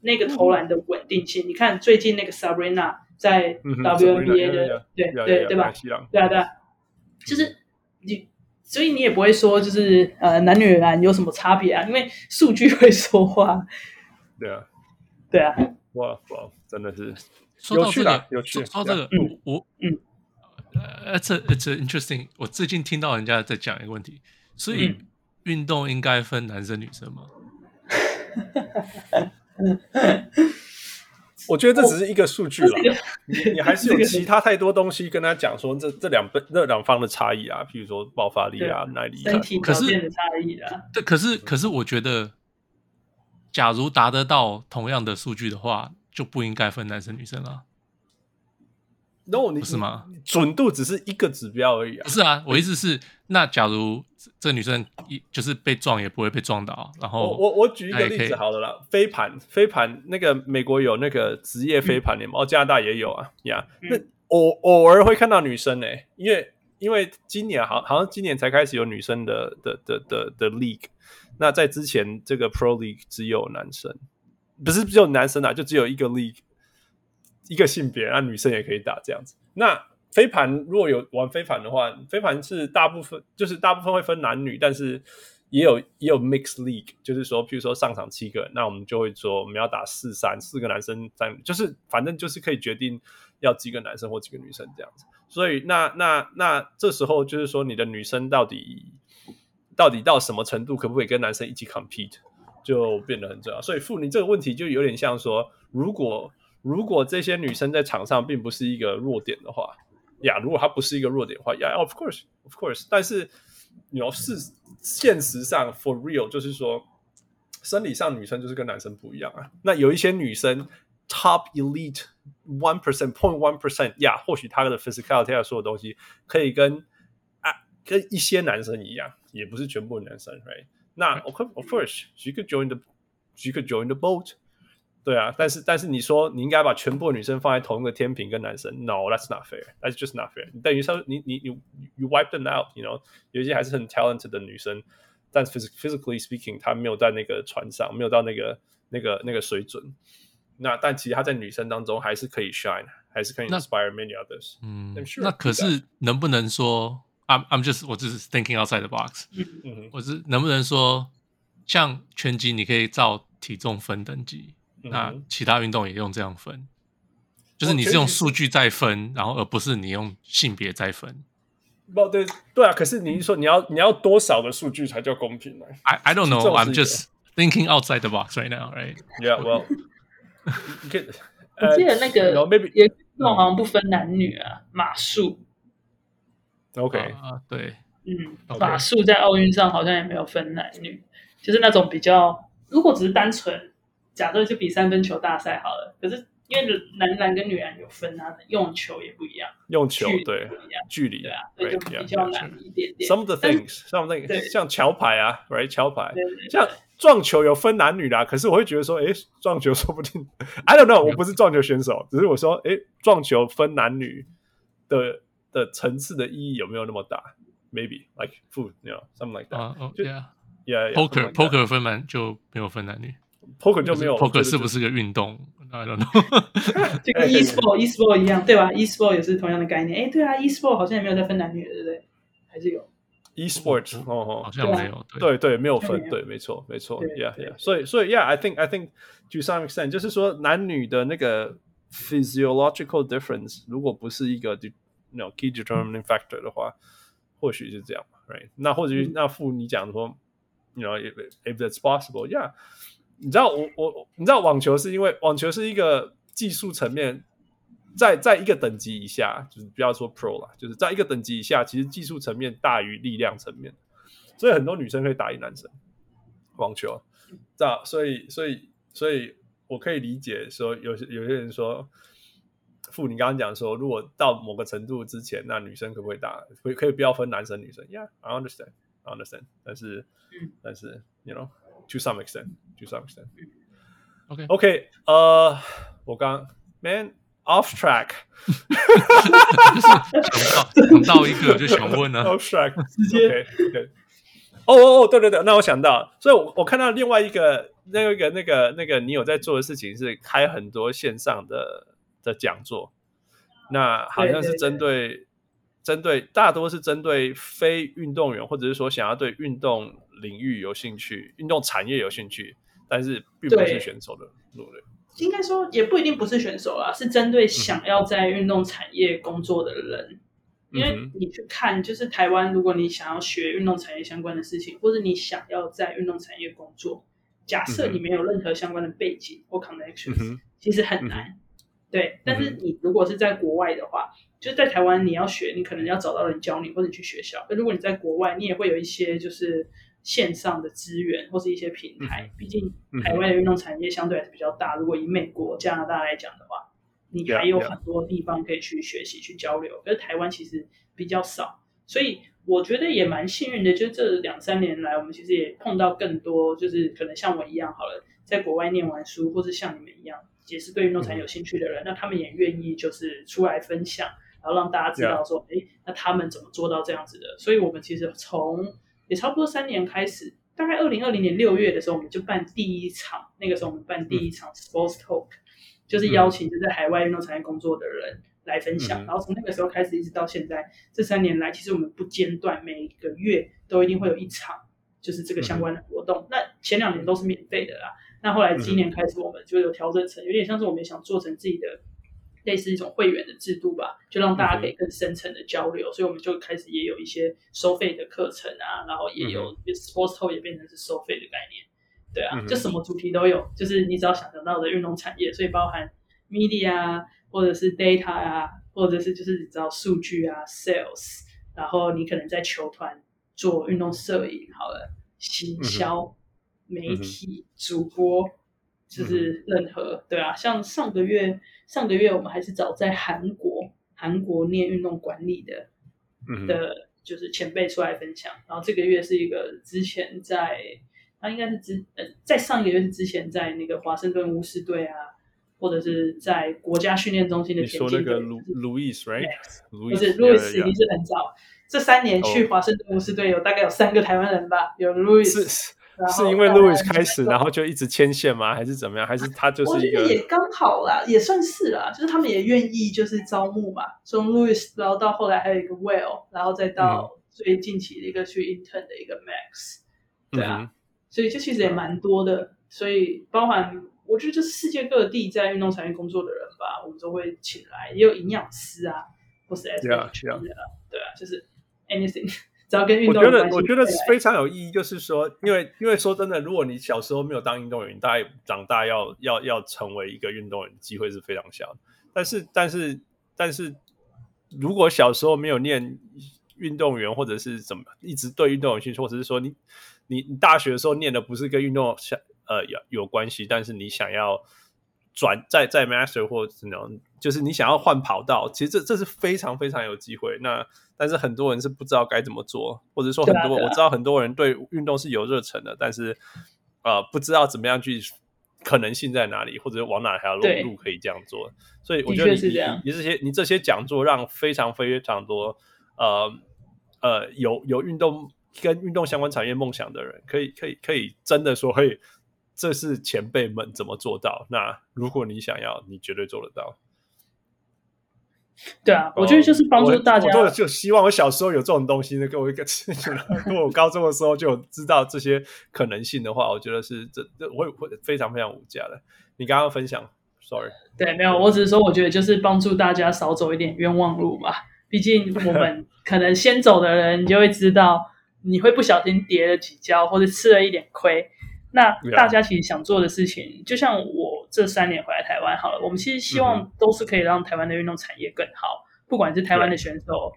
S2: 那个投篮的稳定性，嗯、你看最近那个 Sabrina 在 WNBA 的，对对对吧？对啊对啊。就是你，所以你也不会说就是呃男女篮有什么差别啊？因为数据会说话。
S1: 对啊，
S2: 对啊。
S1: 哇哇，真的是
S3: 说到这个，
S1: 有趣。
S3: 说到这个，嗯、我嗯，呃，it's it's interesting。我最近听到人家在讲一个问题，所以运动应该分男生女生吗？
S2: 嗯
S1: 我觉得这只是一个数据了，你你还是有其他太多东西跟他讲说这这两边这两方的差异啊，譬如说爆发力啊、耐力啊，
S2: 可是的差异啊。
S3: 对，可是可是我觉得，假如达得到同样的数据的话，就不应该分男生女生了。
S1: no，你
S3: 不是吗？
S1: 准度只是一个指标而已啊。
S3: 不是啊，我意思是，那假如这个女生一就是被撞也不会被撞到，然后
S1: 我我我举一个例子好了啦，飞盘飞盘那个美国有那个职业飞盘联盟，加拿大也有啊呀。那偶偶尔会看到女生诶，因为因为今年好好像今年才开始有女生的的的的的 league，那在之前这个 pro league 只有男生，不是只有男生啊，就只有一个 league。一个性别，那女生也可以打这样子。那飞盘如果有玩飞盘的话，飞盘是大部分就是大部分会分男女，但是也有也有 mix league，就是说，譬如说上场七个，那我们就会说我们要打四三，四个男生三，就是反正就是可以决定要几个男生或几个女生这样子。所以那那那这时候就是说，你的女生到底到底到什么程度，可不可以跟男生一起 compete，就变得很重要。所以傅，你这个问题就有点像说，如果如果这些女生在场上并不是一个弱点的话，呀，如果他不是一个弱点的话，呀，of course，of course，但是你要是现实上 for real，就是说生理上女生就是跟男生不一样啊。那有一些女生 top elite one percent point one percent，呀，或许她的 physicality 啊，所有东西可以跟啊跟一些男生一样，也不是全部男生，right？那 of course，she could join the，she could join the boat。对啊，但是但是你说你应该把全部女生放在同一个天平跟男生，No，that's not fair，that's just not fair。等于说你你你 you wipe them out，you know，有一些还是很 talented 的女生，但 physically speaking，她没有在那个船上，没有到那个那个那个水准。那但其实她在女生当中还是可以 shine，还是可以 inspire many others。嗯，sure,
S3: 那可是能不能说，I'm I'm just 我只是 thinking outside the box，嗯，我是能不能说，像拳击你可以照体重分等级？那其他运动也用这样分，就是你是用数据再分，然后而不是你用性别再分。
S1: 不，对对啊。可是你是说你要你要多少的数据才叫公平呢
S3: ？I I don't know. I'm just thinking outside the box right now, right?
S1: Yeah, well,
S2: 我记得那个 maybe 也运动好像不分男女啊，马术。
S1: OK
S3: 啊，对，
S2: 嗯，马术在奥运上好像也没有分男女，就是那种比较，如果只是单纯。假设就比三分球大赛好了，可是因为男篮跟女篮有分啊，用球也不一样，
S1: 用球对距离
S2: 对啊，所以就比较难一点点。
S1: Some of the things，some of the things，像桥牌啊，right，桥牌，像撞球有分男女啦，可是我会觉得说，哎，撞球说不定，I don't know，我不是撞球选手，只是我说，哎，撞球分男女的的层次的意义有没有那么大？Maybe like food，you know，something like that。
S3: 对啊，Yeah，Poker，Poker 分男就没有分男女。
S1: Poker 就没有
S3: ，Poker 是不是个运动？I don't know。
S2: 就跟 E-sport、E-sport 一样，对吧？E-sport 也是同样的概念。哎，对啊，E-sport 好像也没有在分男女的，对不对？还是有。
S1: E-sport 哦哦，
S3: 好像没有。
S1: 对对，没有分，对，没错，没错。Yeah yeah。所以所以 Yeah，I think I think to some extent，就是说男女的那个 physiological difference，如果不是一个 no key determining factor 的话，或许是这样嘛，right？那或者那副你讲说，you know if if that's possible，yeah。你知道我我你知道网球是因为网球是一个技术层面在在一个等级以下，就是不要说 pro 了，就是在一个等级以下，其实技术层面大于力量层面，所以很多女生可以打赢男生网球，这样，所以所以所以我可以理解说有些有些人说，傅你刚刚讲说，如果到某个程度之前，那女生可不可以打？可以可以不要分男生女生？Yeah，I understand，I understand，但是但是 you know。To some extent, to some extent.
S3: OK,
S1: OK. 呃，我刚 Man off track，
S3: 想到想到一个就想问呢。
S1: Off track，直接 OK。哦哦哦，对对对，那我想到，所以我我看到另外一个那个那个那个你有在做的事情是开很多线上的的讲座，那好像是针对针对大多是针对非运动员，或者是说想要对运动。领域有兴趣，运动产业有兴趣，但是并不是选手的路人。
S2: 应该说也不一定不是选手啦，是针对想要在运动产业工作的人。嗯、因为你去看，就是台湾，如果你想要学运动产业相关的事情，或者你想要在运动产业工作，假设你没有任何相关的背景或 connections，、嗯、其实很难。嗯、对，但是你如果是在国外的话，就是在台湾你要学，你可能要找到人教你，或者你去学校。那如果你在国外，你也会有一些就是。线上的资源或是一些平台，毕竟海外的运动产业相对还是比较大。如果以美国、加拿大来讲的话，你还有很多地方可以去学习、去交流。可是台湾其实比较少，所以我觉得也蛮幸运的。就这两三年来，我们其实也碰到更多，就是可能像我一样，好了，在国外念完书，或是像你们一样，也是对运动产业有兴趣的人，那他们也愿意就是出来分享，然后让大家知道说，哎，那他们怎么做到这样子的？所以我们其实从也差不多三年开始，大概二零二零年六月的时候，我们就办第一场。那个时候我们办第一场 Sports Talk，、嗯、就是邀请就在海外运动产业工作的人来分享。嗯、然后从那个时候开始，一直到现在这三年来，其实我们不间断，每个月都一定会有一场，就是这个相关的活动。嗯、那前两年都是免费的啦。那后来今年开始，我们就有调整成，有点像是我们也想做成自己的。类似一种会员的制度吧，就让大家可以更深层的交流，嗯、所以我们就开始也有一些收费的课程啊，然后也有、嗯、Sports Talk 也变成是收费的概念，对啊，嗯、就什么主题都有，就是你只要想得到的运动产业，所以包含 media 啊或者是 data 啊，或者是就是你知道数据啊，sales，然后你可能在球团做运动摄影，好了，行销、媒体、主播，就是任何对啊，像上个月上个月我们还是找在韩国韩国念运动管理的的。就是前辈出来分享，然后这个月是一个之前在，他应该是之呃，在上一个月是之前在那个华盛顿巫师队啊，或者是在国家训练中心的田径队。你说那个路
S1: 路易斯，right？
S2: 不是路易斯已经是很早，这三年去华盛顿巫师队有大概有三个台湾人吧，有路易斯。
S1: 是因为 Louis 开始，然后就一直牵线吗？还是怎么样？还是他就是一个？
S2: 我觉得也刚好啦，也算是啦，就是他们也愿意就是招募嘛。从 Louis 然后到后来还有一个 Will，然后再到最近期的一个去 Intern 的一个 Max，对啊，嗯、所以这其实也蛮多的。所以包含我觉得就是世界各地在运动产业工作的人吧，我们都会请来，也有营养师啊，或是 S H 的，对啊，就是 Anything。
S1: 我觉得我觉得非常有意义，就是说，因为因为说真的，如果你小时候没有当运动员，大概长大要要要成为一个运动员，机会是非常小。但是但是但是，如果小时候没有念运动员，或者是怎么一直对运动有兴趣，或者是说你你你大学的时候念的不是跟运动相呃有有关系，但是你想要转在在 master 或者怎样，就是你想要换跑道，其实这这是非常非常有机会。那但是很多人是不知道该怎么做，或者说很多、啊啊、我知道很多人对运动是有热忱的，但是呃不知道怎么样去可能性在哪里，或者往哪条路路可以这样做。所以我觉得你你你这些你这些讲座让非常非常多呃呃有有运动跟运动相关产业梦想的人，可以可以可以真的说，嘿，这是前辈们怎么做到？那如果你想要，你绝对做得到。
S2: 对啊，我觉得就是帮助大家。
S1: 我就希望我小时候有这种东西呢，给我一个，如果我高中的时候就有知道这些可能性的话，我觉得是这这会会非常非常无价的。你刚刚分享，sorry，
S2: 对，没有，我只是说，我觉得就是帮助大家少走一点冤枉路嘛。毕竟我们 可能先走的人，你就会知道你会不小心跌了几跤，或者吃了一点亏。那大家其实想做的事情.就像我这三年回来台湾好了，我们其实希望都是可以让台湾的运动产业更好。Mm hmm. 不管是台湾的选手，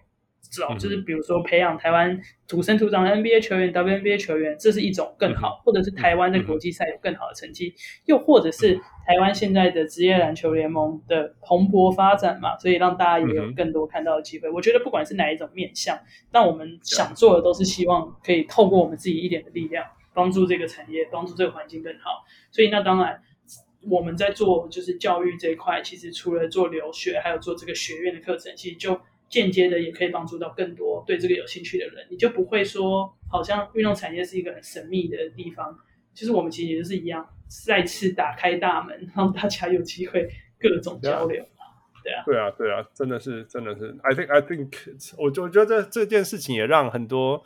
S2: 这种 Right. 就是比如说培养台湾土生土长的 NBA 球员、WNBA 球员，这是一种更好；或者是台湾在国际赛有更好的成绩，又或者是台湾现在的职业篮球联盟的蓬勃发展嘛，所以让大家也有更多看到的机会。我觉得不管是哪一种面向，那我们想做的都是希望可以透过我们自己一点的力量。帮助这个产业，帮助这个环境更好。所以那当然，我们在做就是教育这一块，其实除了做留学，还有做这个学院的课程，其实就间接的也可以帮助到更多对这个有兴趣的人。你就不会说，好像运动产业是一个很神秘的地方。其实我们其实也是一样，再次打开大门，让大家有机会各种交流。
S1: 对啊，对啊，对啊，真的是，真的是。I think, I think，我我觉得这这件事情也让很多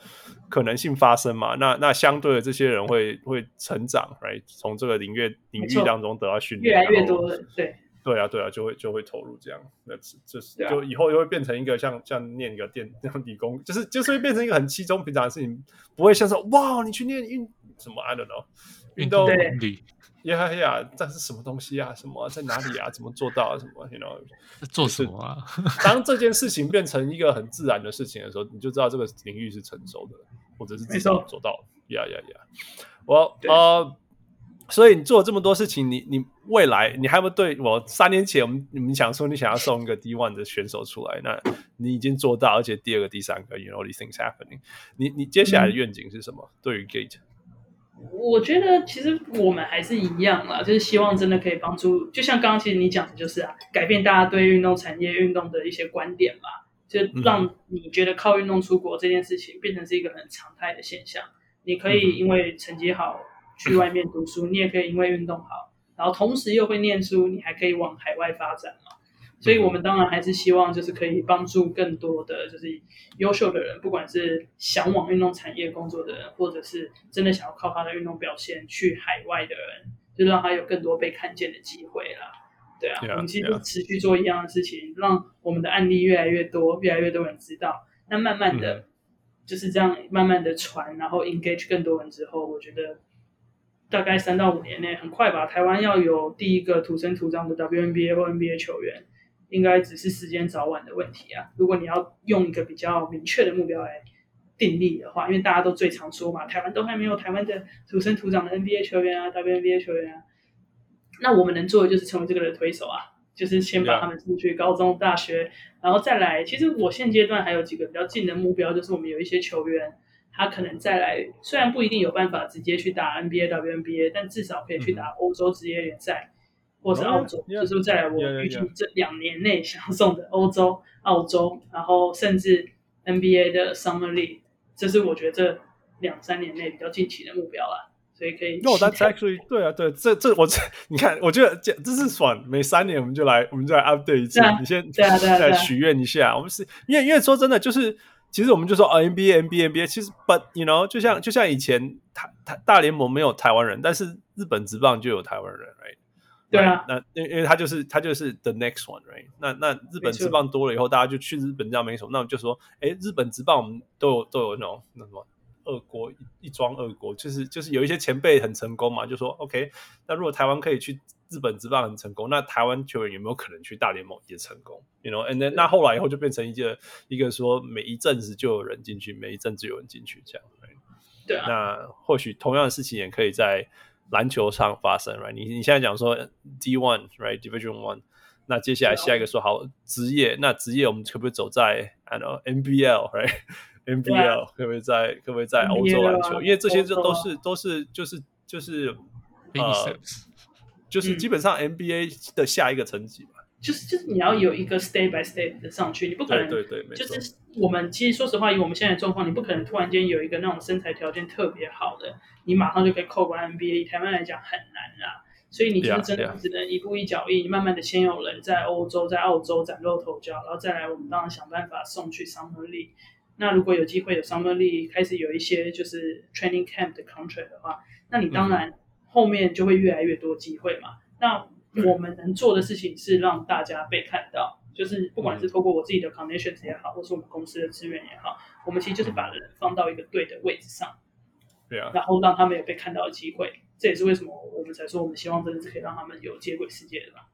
S1: 可能性发生嘛。那那相对的，这些人会会成长，right？从这个领域领域当中得到训练，
S2: 越来越多的，对。
S1: 对啊，对啊，就会就会投入这样。那就是就以后又会变成一个像像念一个电 那样理工，就是就是会变成一个很稀松平常的事情，不会像说哇，你去念运什么？I don't know，运动理。呀呀，这是什么东西啊？什么在哪里啊？怎么做到啊？什么？You know，
S3: 做什么啊？
S1: 当这件事情变成一个很自然的事情的时候，你就知道这个领域是成熟的，或者是至少做到了。呀呀呀！我呃，所以你做了这么多事情，你你未来你还有没有对我三年前我们你们想说你想要送一个 D one 的选手出来，那你已经做到，而且第二个、第三个，You know these things happening。你你接下来的愿景是什么？嗯、对于 Gate？
S2: 我觉得其实我们还是一样啦，就是希望真的可以帮助，就像刚刚其实你讲的，就是啊，改变大家对运动产业、运动的一些观点嘛，就让你觉得靠运动出国这件事情变成是一个很常态的现象。你可以因为成绩好去外面读书，你也可以因为运动好，然后同时又会念书，你还可以往海外发展嘛。所以，我们当然还是希望，就是可以帮助更多的就是优秀的人，不管是向往运动产业工作的人，或者是真的想要靠他的运动表现去海外的人，就让他有更多被看见的机会啦。对啊，Yeah, 我们其实持续做一样的事情.让我们的案例越来越多，越来越多人知道。那慢慢的，就是这样慢慢的传，然后 engage 更多人之后，我觉得大概三到五年内，很快吧，台湾要有第一个土生土长的 WNBA 或 NBA 球员，应该只是时间早晚的问题啊。如果你要用一个比较明确的目标来定立的话，因为大家都最常说嘛，台湾都还没有台湾的土生土长的 NBA 球员啊，WNBA 球员啊，那我们能做的就是成为这个的推手啊，就是先把他们送去高中、大学，然后再来。其实我现阶段还有几个比较近的目标，就是我们有一些球员，他可能再来，虽然不一定有办法直接去打 NBA、WNBA，但至少可以去打欧洲职业联赛，或是澳洲，就是再来我预计这两年内想要送的欧洲、澳洲，然后甚至 NBA 的 Summer League。这是我觉得这两三年内比较近期的目标了，所以可以。
S1: 那我当 actually 对啊，对，这这我这你看，我觉得这这是爽，每三年我们就来，我们就来 update 一次。
S2: 啊、
S1: 你先
S2: 对啊对啊对啊，
S1: 再许愿一下。我们是因为因为说真的，就是其实我们就说哦，NBA NBA NBA，其实 but you know，就像就像以前台台大联盟没有台湾人，但是日本职棒就有台湾人，right？
S2: 对啊，
S1: 那因为因为他就是他就是 the next one，right？那那日本职棒多了以后，大家就去日本这样没什么，那我们就说，哎，日本职棒我们都有都有那种那什么二国一一庄二国，就是就是有一些前辈很成功嘛，就说 OK，那如果台湾可以去日本职棒很成功，那台湾球员有没有可能去大联盟也成功？You know，and then 那后来以后就变成一个一个说每一阵子就有人进去，每一阵子有人进去这样，right？
S2: 对啊，
S1: 那或许同样的事情也可以在。篮球上发生，right？你你现在讲说 D one，right？Division one，那接下来下一个说好职业，那职业我们可不可以走在 I know NBL，right？NBL 可不可以在可不可以在欧洲篮球？因为这些就都是都是就是就是呃，就是基本上 NBA 的下一个层级嘛。
S2: 就是就是你要有一个 step by step 的上去，你不可能
S1: 对对对，
S2: 就是我们其实说实话，以我们现在的状况，你不可能突然间有一个那种身材条件特别好的，你马上就可以扣关 NBA。以台湾来讲很难啊，所以你就真的只能一步一脚印，慢慢的先有人在欧洲、在澳洲崭露头角，然后再来我们当然想办法送去 Summer League。那如果有机会有 Summer League 开始有一些就是 training camp 的 contract 的话，那你当然后面就会越来越多机会嘛。那我们能做的事情是让大家被看到，就是不管是透过我自己的 connections 也好，或是我们公司的资源也好，我们其实就是把人放到一个对的位置上，
S1: 对啊，
S2: 然后让他们有被看到的机会。这也是为什么我们才说我们希望真的是可以让他们有接轨世界的吧？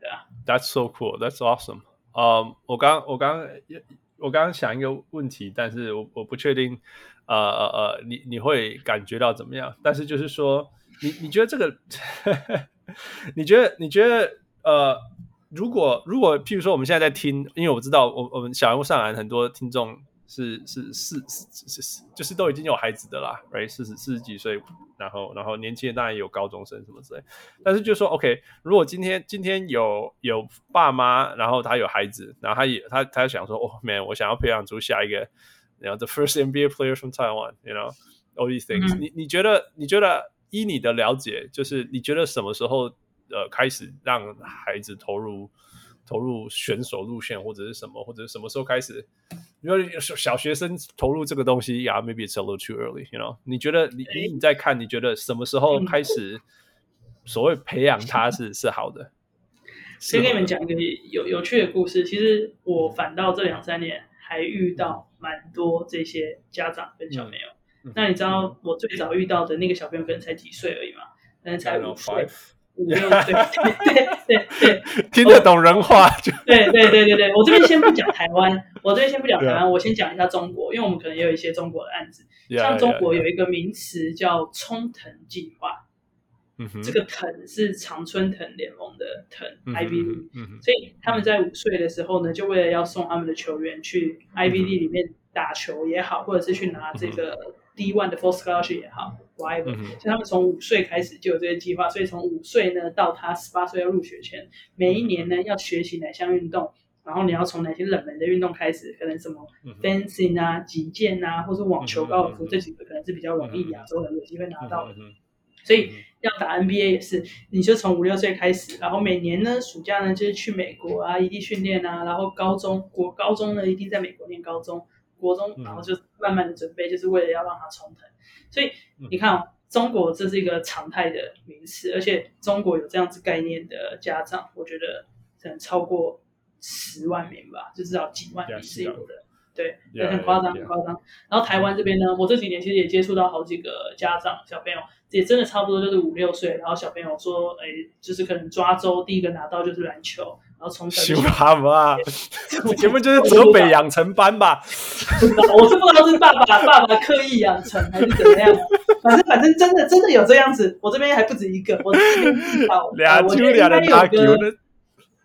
S2: 对啊
S1: ，That's so cool, That's awesome. 呃、um，我刚我刚我刚刚想一个问题，但是我我不确定，呃呃呃，你你会感觉到怎么样？但是就是说，你你觉得这个？你觉得？你觉得？呃，如果如果，譬如说，我们现在在听，因为我知道我，我我们小人物上篮很多听众是是是是是，就是都已经有孩子的啦，right？四十四十几岁，然后然后年轻人当然也有高中生什么之类。但是就说，OK，如果今天今天有有爸妈，然后他有孩子，然后他也他他想说，哦，man，我想要培养出下一个，然后 the first NBA player from Taiwan，you know all these things、嗯。你你觉得？你觉得？依你的了解，就是你觉得什么时候呃开始让孩子投入投入选手路线，或者是什么，或者是什么时候开始？因为小学生投入这个东西呀，yeah，maybe it's a little too early，you know？你觉得你你你在看，你觉得什么时候开始所谓培养他是是好的？
S2: 先给你们讲一个有有趣的故事。其实我反倒这两三年还遇到蛮多这些家长跟小朋友。嗯那你知道我最早遇到的那个小朋友可能才几岁而已嘛？可能才五岁、五六岁。对对对对，
S1: 听得懂人话就。
S2: 对对对对对，我这边先不讲台湾，我这边先不讲台湾我先讲一下中国，因为我们可能也有一些中国的案子。像中国有一个名词叫“冲藤计划”，嗯哼，这个藤是常春藤联盟的藤，IB League，所以他们在五岁的时候呢，就为了要送他们的球员去 IB League 里面打球也好，或者是去拿这个。D1 的 Full Scholarship 也好，whatever，所以他们从五岁开始就有这些计划，所以从五岁呢到他十八岁要入学前，每一年呢要学习哪项运动，然后你要从哪些冷门的运动开始，可能什么 fencing 啊、击剑啊，或是网球、高尔夫这几个可能是比较容易亚洲人有机会拿到的。所以要打 NBA 也是，你就从五六岁开始，然后每年呢暑假呢就是去美国啊异地训练啊，然后高中国高中呢一定在美国念高中。国中，然后就慢慢的准备，就是为了要让他冲藤。所以你看哦，中国这是一个常态的名词，而且中国有这样子概念的家长，我觉得可能超过十万名吧，就至少几万名是有的。对，也很夸张，很夸张。然后台湾这边呢，我这几年其实也接触到好几个家长小朋友，也真的差不多就是五六岁，然后小朋友说，哎，就是可能抓周第一个拿到就是篮球，然后从小就
S1: 他嘛，前面 就是泽北养成班吧？
S2: 我是不知道是爸爸爸爸刻意养成还是怎么样，反正反正真的真的有这样子，我这边还不止一个，我这边知道，
S1: 俩球俩人打球的。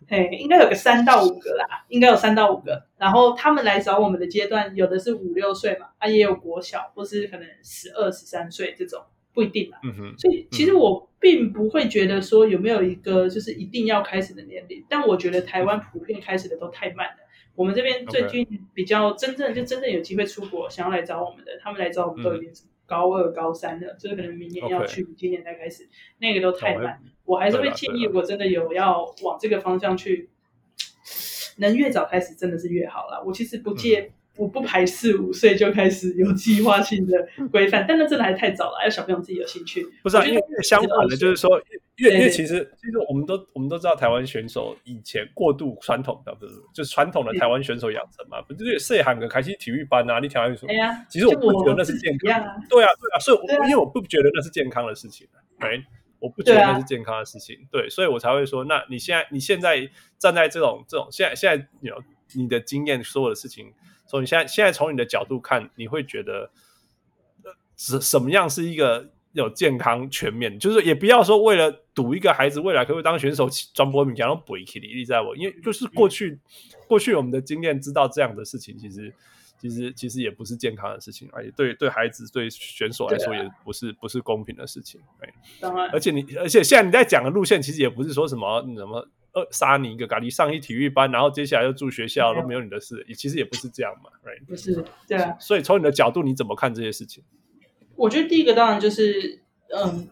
S2: 嘿，应该有个三到五个啦，应该有三到五个。然后他们来找我们的阶段，有的是五六岁嘛，啊，也有国小，或是可能十二十三岁这种，不一定啦。嗯哼。所以其实我并不会觉得说有没有一个就是一定要开始的年龄，但我觉得台湾普遍开始的都太慢了。我们这边最近比较真正就真正有机会出国，想要来找我们的，他们来找我们都已经是高二高三了，就是可能明年要去，今年才开始，那个都太慢。我还是会建议，我真的有要往这个方向去，能越早开始真的是越好了。我其实不介，我不排斥五岁就开始有计划性的规范，但那真的还太早了，要小朋友自己有兴趣。
S1: 不是啊，因为相反的，就是说，因为因为其实其实我们都我们都知道，台湾选手以前过度传统的，不是就是传统的台湾选手养成嘛，不就是细汉个开始体育班啊，你跳来说，哎呀，其实我不觉得那是健康，对啊对啊，所以我因为我不觉得那是健康的事情，哎。我不觉得那是健康的事情，对，啊、对，所以我才会说，那你现在你现在站在这种这种现在现在有你的经验，所有的事情，所以你现在现在从你的角度看，你会觉得什什么样是一个有健康全面？就是也不要说为了赌一个孩子未来可不可以当选手，转播名然后补一你你在我，因为就是过去、嗯、过去我们的经验知道这样的事情，其实。其实其实也不是健康的事情，而且对对孩子对选手来说也不是、啊、不是公平的事情。哎，当然，而且你而且现在你在讲的路线，其实也不是说什么什么呃杀你一个咖喱上一体育班，然后接下来又住学校都没有你的事，也其实也不是这样嘛。Right?
S2: 不是，对啊。
S1: 所以从你的角度，你怎么看这些事情？
S2: 我觉得第一个当然就是嗯。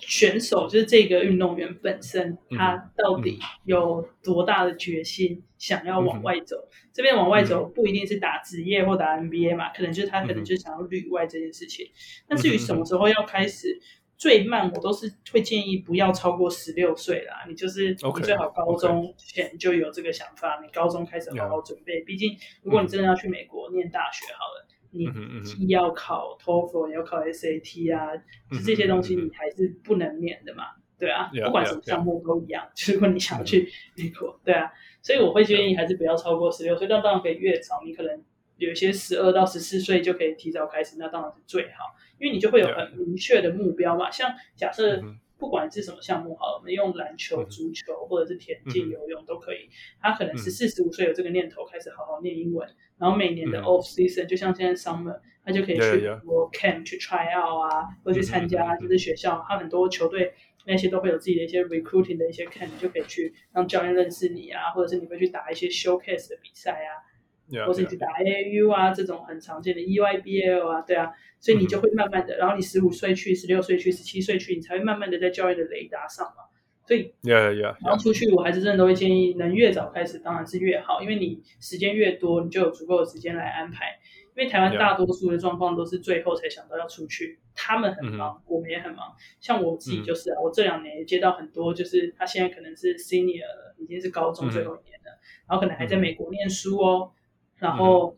S2: 选手就是这个运动员本身，他到底有多大的决心想要往外走？嗯、这边往外走不一定是打职业或打 NBA 嘛，可能就是他可能就想要旅外这件事情。那、嗯、至于什么时候要开始，最慢我都是会建议不要超过十六岁啦。你就是你最好高中前就有这个想法，你高中开始好好准备。毕竟如果你真的要去美国念大学，好了。你既要考 TOEFL，也要考 SAT 啊，就这些东西你还是不能免的嘛，对啊，不管什么项目都一样。如果你想去美国，对啊，所以我会建议还是不要超过十六岁，但当然可以越早，你可能有一些十二到十四岁就可以提早开始，那当然是最好，因为你就会有很明确的目标嘛。像假设不管是什么项目好了，我们用篮球、足球或者是田径、游泳都可以，他可能十四十五岁有这个念头，开始好好念英文。然后每年的 off season、嗯、就像现在 summer，他就可以去很多 camp 去 try out 啊，嗯、或者去参加，就是学校，他、嗯、很多球队那些都会有自己的一些 recruiting 的一些 camp，你就可以去让教练认识你啊，或者是你会去打一些 showcase 的比赛啊，嗯、或者你去打 AAU 啊这种很常见的 EYBL 啊，对啊，所以你就会慢慢的，嗯、然后你十五岁去，十六岁去，十七岁去，你才会慢慢的在教育的雷达上嘛。所以，yeah, yeah, yeah. 然后出去，我还是真的都会建议，能越早开始当然是越好，因为你时间越多，你就有足够的时间来安排。因为台湾大多数的状况都是最后才想到要出去，他们很忙，mm hmm. 我们也很忙。像我自己就是啊，mm hmm. 我这两年也接到很多，就是他现在可能是 senior 了，已经是高中最后一年了，mm hmm. 然后可能还在美国念书哦，然后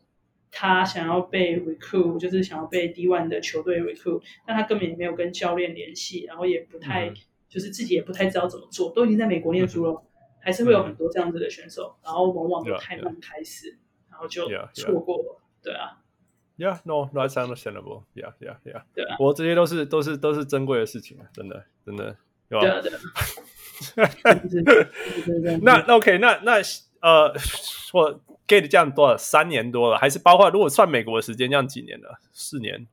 S2: 他想要被 recruit，就是想要被 D1 的球队 recruit，但他根本也没有跟教练联系，然后也不太。Mm hmm. 就是自己也不太知道怎么做，都已经在美国念书了，嗯、还是会有很多这样子的选手，嗯、然后往往都太慢开始.然后就错过了。对啊
S1: ，Yeah, no, that's understandable. Yeah, yeah, yeah.
S2: 对啊，
S1: 我这些都是都是都是珍贵的事情啊，真的真的，对吧？
S2: 对啊，对啊。
S1: 那 OK，那那呃，我 Gate 这样多了三年多了，还是包括如果算美国的时间，这样几年了？四年。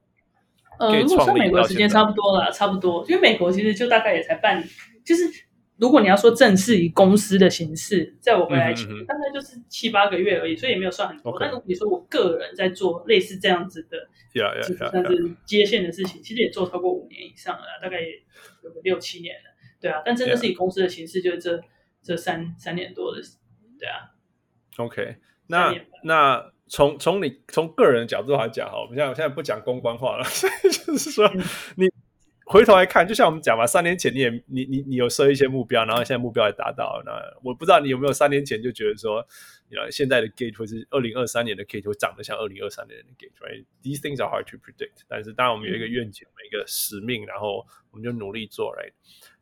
S2: 呃，如果算美国时间差不多了，差不多，因为美国其实就大概也才半，就是如果你要说正式以公司的形式，在我们来讲，嗯、大概就是七八个月而已，所以也没有算很多。但如果你说我个人在做类似这样子的，yeah, yeah, yeah, yeah. 算是接线的事情，其实也做超过五年以上了，大概也有个六七年了，对啊。但真的是以公司的形式，就是这这三三年多的，对啊。
S1: OK，那那。从从你从个人的角度来讲哈，我们现在我现在不讲公关话了，所以就是说你回头来看，就像我们讲嘛，三年前你也你你你有设一些目标，然后现在目标也达到了。那我不知道你有没有三年前就觉得说，你知道现在的 Gate 或是二零二三年的 Gate 会长得像二零二三年的 Gate，right？These things are hard to predict。但是当然我们有一个愿景，有一个使命，然后我们就努力做，right？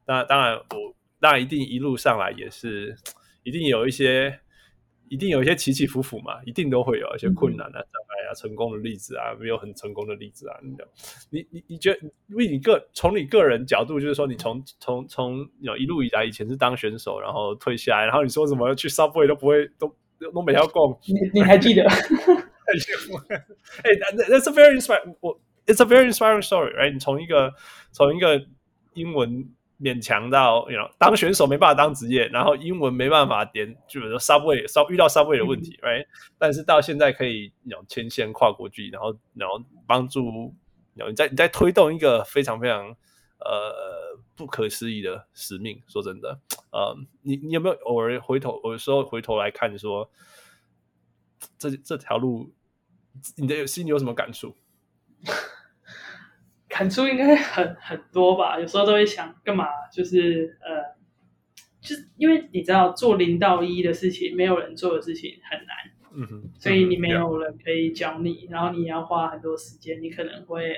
S1: 那当然我当然一定一路上来也是一定有一些。一定有一些起起伏伏嘛，一定都会有一些困难啊、障碍啊、成功的例子啊，没有很成功的例子啊。你你你觉得，因为你个从你个人角度，就是说你从从从有一路以来，以前是当选手，然后退下来，然后你说什么去 Subway 都不会都都没要过。
S2: 你你还记得？哎
S1: ，That's a very inspiring，我 It's a very inspiring story，right？你从一个从一个英文。勉强到，you know, 当选手没办法当职业，然后英文没办法点，就比如说 Subway，稍遇到 Subway 的问题、嗯、，right？但是到现在可以有牵线跨国际，然后然后帮助，你在你在推动一个非常非常呃不可思议的使命。说真的，呃，你你有没有偶尔回头，有时候回头来看说，这这条路，你的心里有什么感触？
S2: 感触应该很很多吧，有时候都会想干嘛，就是呃，就是因为你知道做零到一的事情，没有人做的事情很难，嗯哼，所以你没有人可以教你，嗯、然后你要花很多时间，你可能会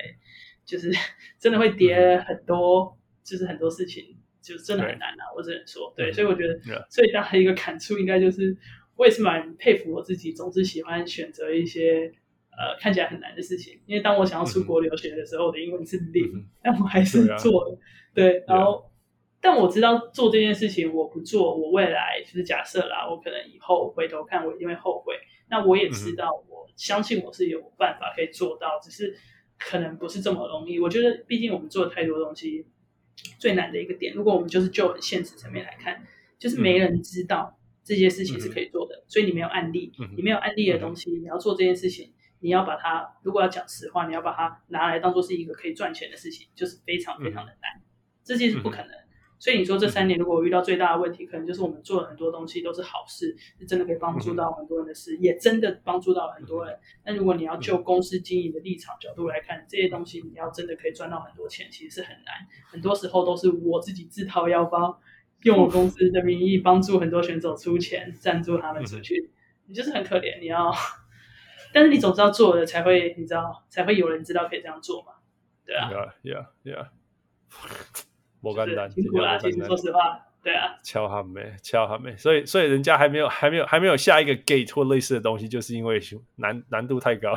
S2: 就是 真的会跌很多，嗯、就是很多事情就真的很难啊，我只能说，对，所以我觉得最大的一个感触应该就是，我也是蛮佩服我自己，总是喜欢选择一些。呃，看起来很难的事情，因为当我想要出国留学的时候，我的英文是零，嗯、但我还是做了。对，然后，但我知道做这件事情我不做，我未来就是假设啦，我可能以后回头看，我一定会后悔。那我也知道，我相信我是有办法可以做到，只是可能不是这么容易。我觉得，毕竟我们做了太多东西，最难的一个点，如果我们就是就很现实层面来看，就是没人知道这些事情是可以做的，嗯、所以你没有案例，嗯、你没有案例的东西，嗯、你要做这件事情。你要把它，如果要讲实话，你要把它拿来当做是一个可以赚钱的事情，就是非常非常的难，嗯、这件事不可能。嗯、所以你说这三年如果我遇到最大的问题，嗯、可能就是我们做了很多东西都是好事，是真的可以帮助到很多人的事，嗯、也真的帮助到很多人。嗯、但如果你要就公司经营的立场角度来看，嗯、这些东西你要真的可以赚到很多钱，其实是很难。很多时候都是我自己自掏腰包，用我公司的名义帮助很多选手出钱赞助他们出去，嗯、你就是很可怜，你要。但是你总是要做了才会，你知道才会有人知道可以这样做嘛？对啊
S1: ，Yeah, yeah, yeah。不简单，
S2: 辛苦啦，其实说实话，对啊。
S1: 敲他没，敲他没，所以所以人家还没有还没有还没有下一个 gate 或类似的东西，就是因为难难度太高，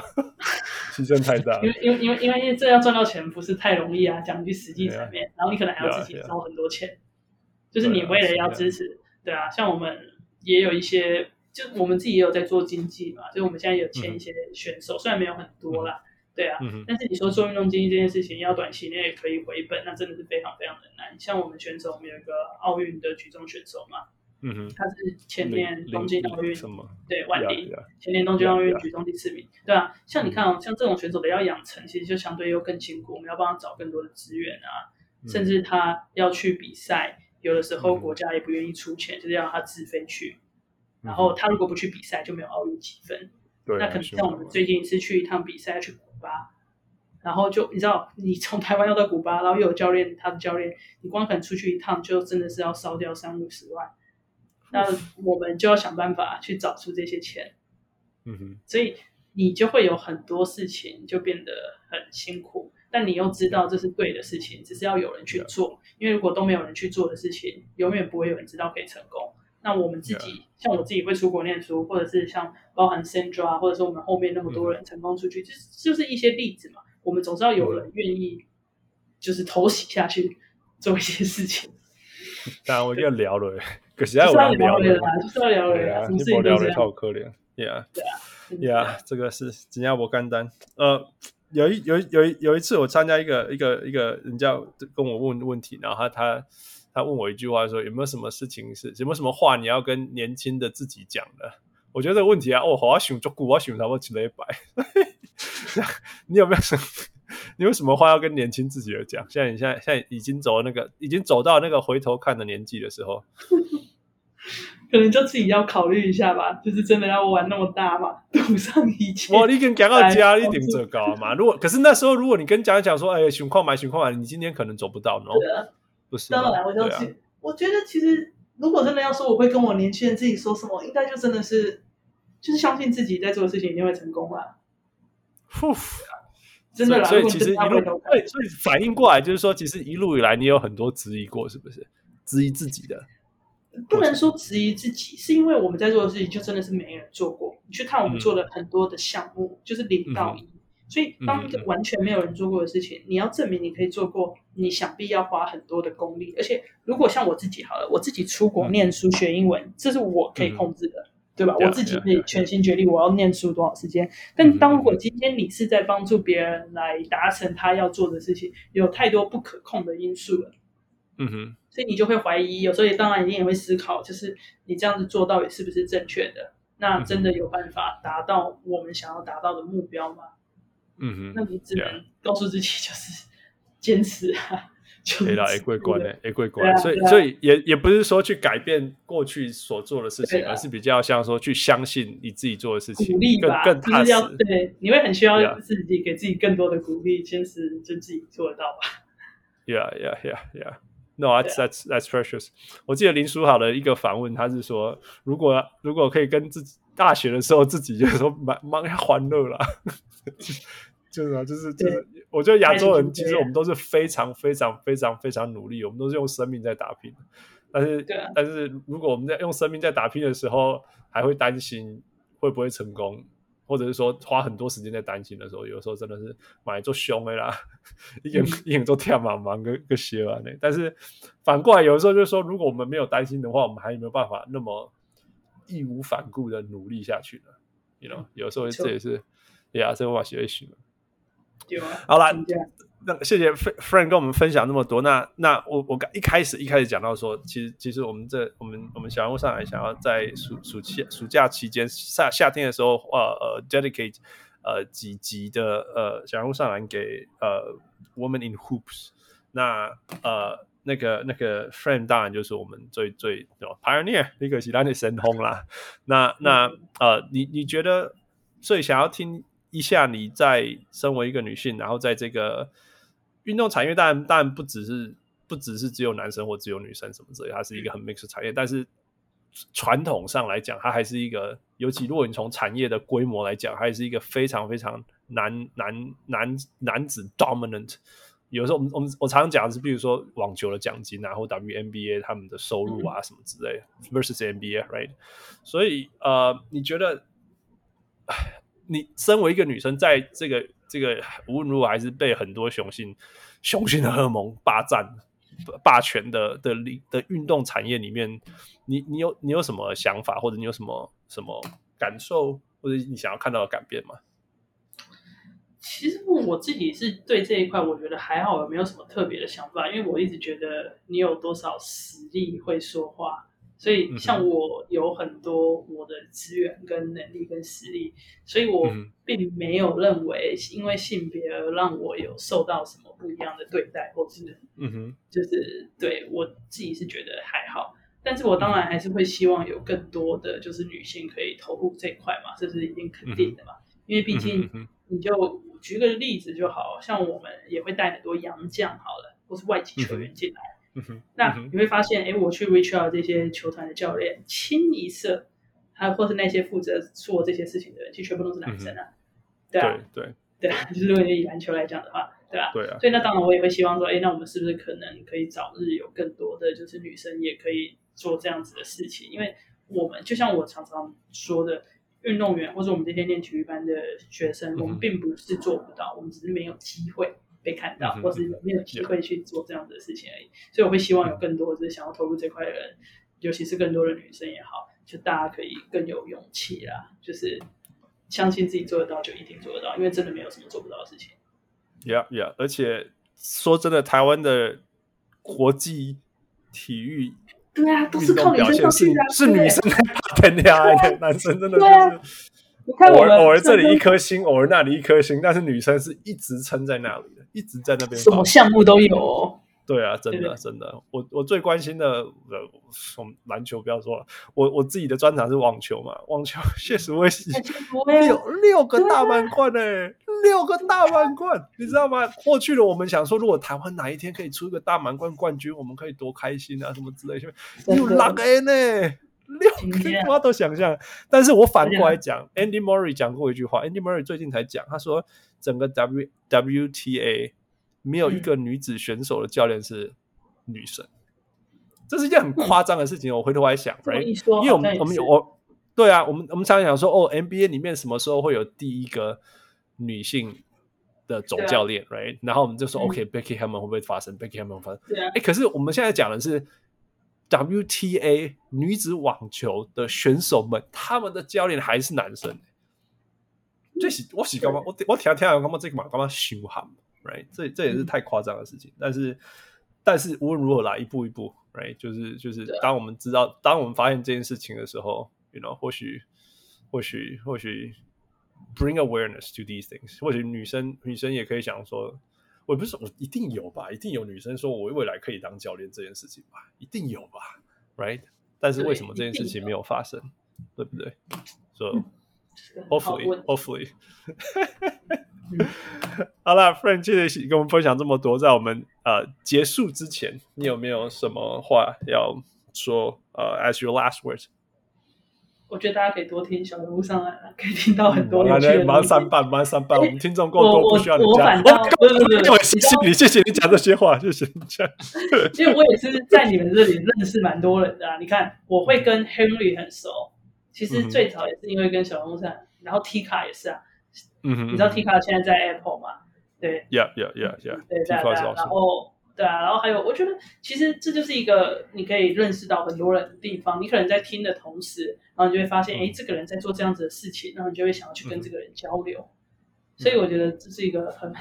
S1: 牺牲太大。
S2: 因为因为因为因为这要赚到钱不是太容易啊，讲句实际层面，yeah, 然后你可能还要自己烧很多钱，yeah, yeah. 就是你为了要支持，对啊，像我们也有一些。就我们自己也有在做经济嘛，所以我们现在有签一些选手，嗯、虽然没有很多啦，嗯、对啊，嗯、但是你说做运动经济这件事情，要短期内可以回本，那真的是非常非常的难。像我们选手，我们有一个奥运的举重选手嘛，嗯哼，他是前年东京奥运？对，万里，yeah, yeah, 前年东京奥运举重第四名，yeah. 对啊。像你看哦，像这种选手的要养成，其实就相对又更辛苦，我们要帮他找更多的资源啊，嗯、甚至他要去比赛，有的时候国家也不愿意出钱，嗯、就是要他自费去。然后他如果不去比赛，就没有奥运积分。对，那可能像我们最近一次去一趟比赛，去古巴，然后就你知道，你从台湾要到古巴，然后又有教练，他的教练，你光可能出去一趟，就真的是要烧掉三五十万。那我们就要想办法去找出这些钱。嗯哼。所以你就会有很多事情就变得很辛苦，但你又知道这是对的事情，只是要有人去做。因为如果都没有人去做的事情，永远不会有人知道可以成功。那我们自己.像我自己会出国念书，或者是像包含 Sandra，或者是我们后面那么多人成功出去，嗯、就是就是一些例子嘛。我们总是要有人愿意，就是投洗下去做一些事情。
S1: 当然，我就要聊了，可是要聊
S2: 了，就是要聊了呀，什么事情都这样。
S1: 好可怜，Yeah，对啊，Yeah，这个是只要我干单。呃，有一有有一有一次，我参加一个一个一个人家跟我问问题，然后他他。他问我一句话说：“有没有什么事情是有没有什么话你要跟年轻的自己讲的？”我觉得这个问题啊，哦，好啊，想做古，我想他们起了一百。你有没有什么？你有什么话要跟年轻自己的讲？现在你现在现在已经走那个已经走到那个回头看的年纪的时候，
S2: 可能就自己要考虑一下吧，就是真的要玩那么大嘛，赌上一切。
S1: 哇，你跟讲到家一定最高嘛。如果可是那时候，如果你跟家人讲说，哎，情况买情况买，你今天可能走不到不是。
S2: 当然，我就去。我觉得其实，如果真的要说，我会跟我年轻人自己说什么，应该就真的是，就是相信自己在做的事情一定会成功吧。
S1: 呼，
S2: 真的啦。
S1: 所以其实一路，对，所以反应过来就是说，其实一路以来你有很多质疑过，是不是？质疑自己的。
S2: 不能说质疑自己，是因为我们在做的事情就真的是没人做过。你去看我们做了很多的项目，嗯、就是零到一。所以当一个完全没有人做过的事情，嗯、你要证明你可以做过，你想必要花很多的功力。而且如果像我自己好了，我自己出国念书学英文，嗯、这是我可以控制的，嗯、对吧我自己可以全心全力，我要念书多少时间。但当如果今天你是在帮助别人来达成他要做的事情，有太多不可控的因素了。
S1: 嗯哼。
S2: 所以你就会怀疑，有时候也当然你也会思考，就是你这样子做到底是不是正确的？那真的有办法达到我们想要达到的目标吗？
S1: 嗯哼，
S2: 那你只能告诉自己就是坚持啊，就
S1: 可以了，也过关的，也过关。所以所以也也不是说去改变过去所做的事情，而是比较像说去相信你自己做的事情，
S2: 鼓励吧，
S1: 更踏实。
S2: 对，你会很需要自己给自己更多的鼓励，坚持就自己做得到吧。
S1: Yeah, yeah, yeah, yeah. No, that's that's that's precious。我记得林书豪的一个访问，他是说，如果如果可以跟自己大学的时候自己就是说蛮蛮欢乐啦，就是啊，就是就是，我觉得亚洲人其实我们都是非常非常非常非常努力，我们都是用生命在打拼。但是但是如果我们在用生命在打拼的时候，还会担心会不会成功。或者是说花很多时间在担心的时候，有时候真的是买做凶的啦，一眼一眼都天茫茫个个些完呢。但是反过来，有的时候就是说，如果我们没有担心的话，我们还有没有办法那么义无反顾的努力下去呢？You know，有时候这也是，呀，这我学习了。好啦。那谢谢 Frank 跟我们分享那么多。那那我我刚一开始一开始讲到说，其实其实我们这我们我们小人物上篮想要在暑暑期暑假期间夏夏天的时候，呃呃 dedicate 呃几集的呃小人物上篮给呃 Woman in Hoops。那呃那个那个 Frank 当然就是我们最最 pioneer 那个是他的神通啦。那那呃你你觉得最想要听一下你在身为一个女性，然后在这个运动产业当然当然不只是不只是只有男生或只有女生什么之类，它是一个很 mixed 的产业。但是传统上来讲，它还是一个，尤其如果你从产业的规模来讲，还是一个非常非常男男男男子 dominant。有时候我们我们我常常讲的是，比如说网球的奖金啊，或 WNBA 他们的收入啊什么之类的、嗯、versus NBA，right？所以呃，你觉得，你身为一个女生，在这个这个无论如何还是被很多雄性雄性的荷尔蒙霸占霸权的的的的运动产业里面，你你有你有什么想法，或者你有什么什么感受，或者你想要看到的改变吗？
S2: 其实我自己是对这一块，我觉得还好，有没有什么特别的想法，因为我一直觉得你有多少实力会说话。所以，像我有很多我的资源跟能力跟实力，所以我并没有认为因为性别而让我有受到什么不一样的对待，或是，嗯哼，就是对我自己是觉得还好。但是我当然还是会希望有更多的就是女性可以投入这一块嘛，这是一定肯定的嘛。因为毕竟，你就举个例子就好，像我们也会带很多洋将好了，或是外籍球员进来。那你会发现，哎，我去 reach out 这些球团的教练，清一色，还有或是那些负责做这些事情的人，其实全部都是男生啊，嗯、对啊，对对对啊，就是如果你以篮球来讲的话，对吧？对啊，所以那当然我也会希望说，哎，那我们是不是可能可以早日有更多的就是女生也可以做这样子的事情？因为我们就像我常常说的，运动员或者我们这些练体育班的学生，嗯、我们并不是做不到，我们只是没有机会。被看到，或是有没有机会去做这样子的事情而已。所以我会希望有更多就是想要投入这块的人，尤其是更多的女生也好，就大家可以更有勇气啦，就是相信自己做得到就一定做得到，因为真的没有什么做不到的事情。
S1: Yeah, yeah，而且说真的，台湾的国际体育，
S2: 对啊，都是靠女生上去的，
S1: 是女生在打天的，男生真的就是。偶尔偶尔这里一颗星，偶尔那里一颗星，但是女生是一直撑在那里的，一直在那边。
S2: 什么项目都有哦。
S1: 对啊，真的真的，我我最关心的呃，从篮球不要说了，我我自己的专长是网球嘛，网球谢淑薇六六个大满贯哎，六个大满贯，你知道吗？过去的我们想说，如果台湾哪一天可以出一个大满贯冠军，我们可以多开心啊，什么之类的，有六个呢，六个我都想象。但是我反过来讲，Andy Murray 讲过一句话，Andy Murray 最近才讲，他说整个 W WTA。没有一个女子选手的教练是女生，嗯、这是一件很夸张的事情。我回头来想，right? 因为我们我们有我，对啊，我们我们常常讲说，哦，NBA 里面什么时候会有第一个女性的总教练，right？然后我们就说、嗯、，OK，Becky、Hammon 会不会发生？Becky Hammon 发生？哎、啊，可是我们现在讲的是 WTA 女子网球的选手们，他们的教练还是男生。这是我是干嘛？我我听听干嘛？这个嘛干嘛凶悍？Right，这这也是太夸张的事情，嗯、但是但是无论如何来一步一步，Right，就是就是当我们知道，当我们发现这件事情的时候，You know，或许或许或许 bring awareness to these things，或许女生女生也可以想说，我不是我一定有吧，一定有女生说我未来可以当教练这件事情吧，一定有吧，Right，但是为什么这件事情没有发生，对，对不对？So、嗯、hopefully hopefully。好了，Frank，谢谢跟我们分享这么多。在我们呃结束之前，你有没有什么话要说？呃，as your last words，
S2: 我觉得大家可以多听小人物上来，可以听到很多有趣的。
S1: 马上三半，马上三半，我们听众够多，不需要你讲。
S2: 我不是不是，
S1: 谢谢你，谢谢你讲这些话，谢谢你讲。
S2: 因为我也是在你们这里认识蛮多人的啊。你看，我会跟 Henry 很熟，其实最早也是因为跟小人物上，然后 Tika 也是啊。嗯哼，你知道 Tika 现在在 Apple 吗？对
S1: ，Yeah Yeah Yeah Yeah，
S2: 对对对，然后对啊，然后还有，我觉得其实这就是一个你可以认识到很多人的地方。你可能在听的同时，然后你就会发现，哎，这个人在做这样子的事情，然后你就会想要去跟这个人交流。所以我觉得这是一个很，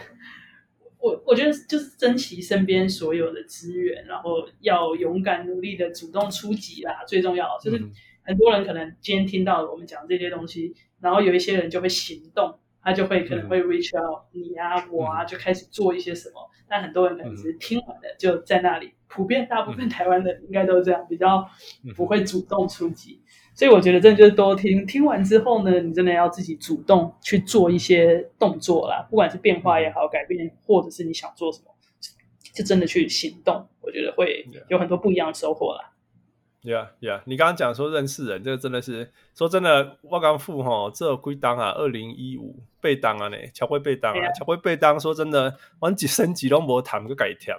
S2: 我我觉得就是珍惜身边所有的资源，然后要勇敢努力的主动出击啦。最重要就是很多人可能今天听到我们讲这些东西，然后有一些人就会行动。他就会可能会 reach out 你啊，我啊，就开始做一些什么。但很多人可能只是听完的，就在那里。普遍大部分台湾的应该都这样，比较不会主动出击。所以我觉得真的就是多听，听完之后呢，你真的要自己主动去做一些动作啦，不管是变化也好，改变，或者是你想做什么，就真的去行动。我觉得会有很多不一样的收获啦。
S1: Yeah, yeah，你刚刚讲说认识人，这个真的是说真的，我刚富哈，这归档啊，二零一五被当啊呢，乔辉被当啊，乔辉被当，说真的，玩几升级都没谈，就改跳。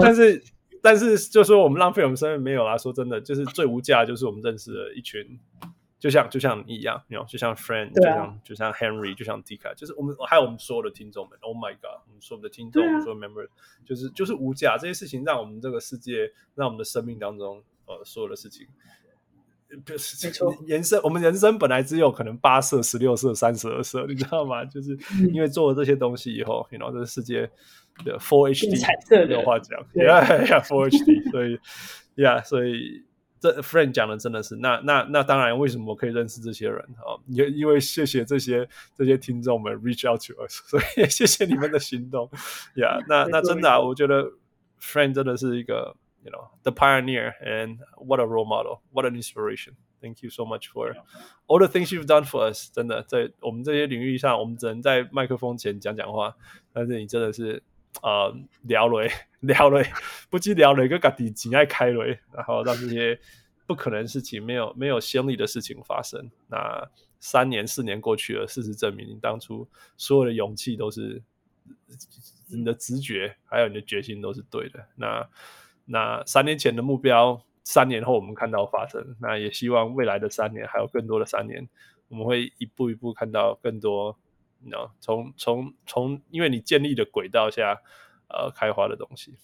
S1: 但是但是就说我们浪费我们生命没有啦，说真的，就是最无价，就是我们认识的一群。就像就像你一样，就像 friend，、啊、就像就像 Henry，就像 Tika，就是我们还有我们所有的听众们，Oh my God，我们所有的听众，啊、所有 member，就是就是无价，这些事情让我们这个世界，让我们的生命当中，呃，所有的事情，就是延伸，我们人生本来只有可能八色、十六色、三十二色，你知道吗？就是因为做了这些东西以后，你知道这个世界的 Full HD
S2: 彩色的，
S1: 没有话讲，Yeah Yeah，Full HD，所以 Yeah，所以。这 friend 讲的真的是，那那那当然，为什么我可以认识这些人啊？也因为谢谢这些这些听众们 reach out to us，所以也谢谢你们的行动呀。yeah, 那那真的啊，我觉得 friend 真的是一个，you know the pioneer and what a role model，what an inspiration。Thank you so much for all the things you've done for us。真的在我们这些领域上，我们只能在麦克风前讲讲话，但是你真的是。呃，聊雷 聊雷，不只聊雷，个家己真爱开雷，然后让这些不可能事情没有没有先例的事情发生。那三年四年过去了，事实证明，你当初所有的勇气都是你的直觉，还有你的决心都是对的。那那三年前的目标，三年后我们看到发生。那也希望未来的三年，还有更多的三年，我们会一步一步看到更多。从从从，因为你建立的轨道下，呃，开花的东西，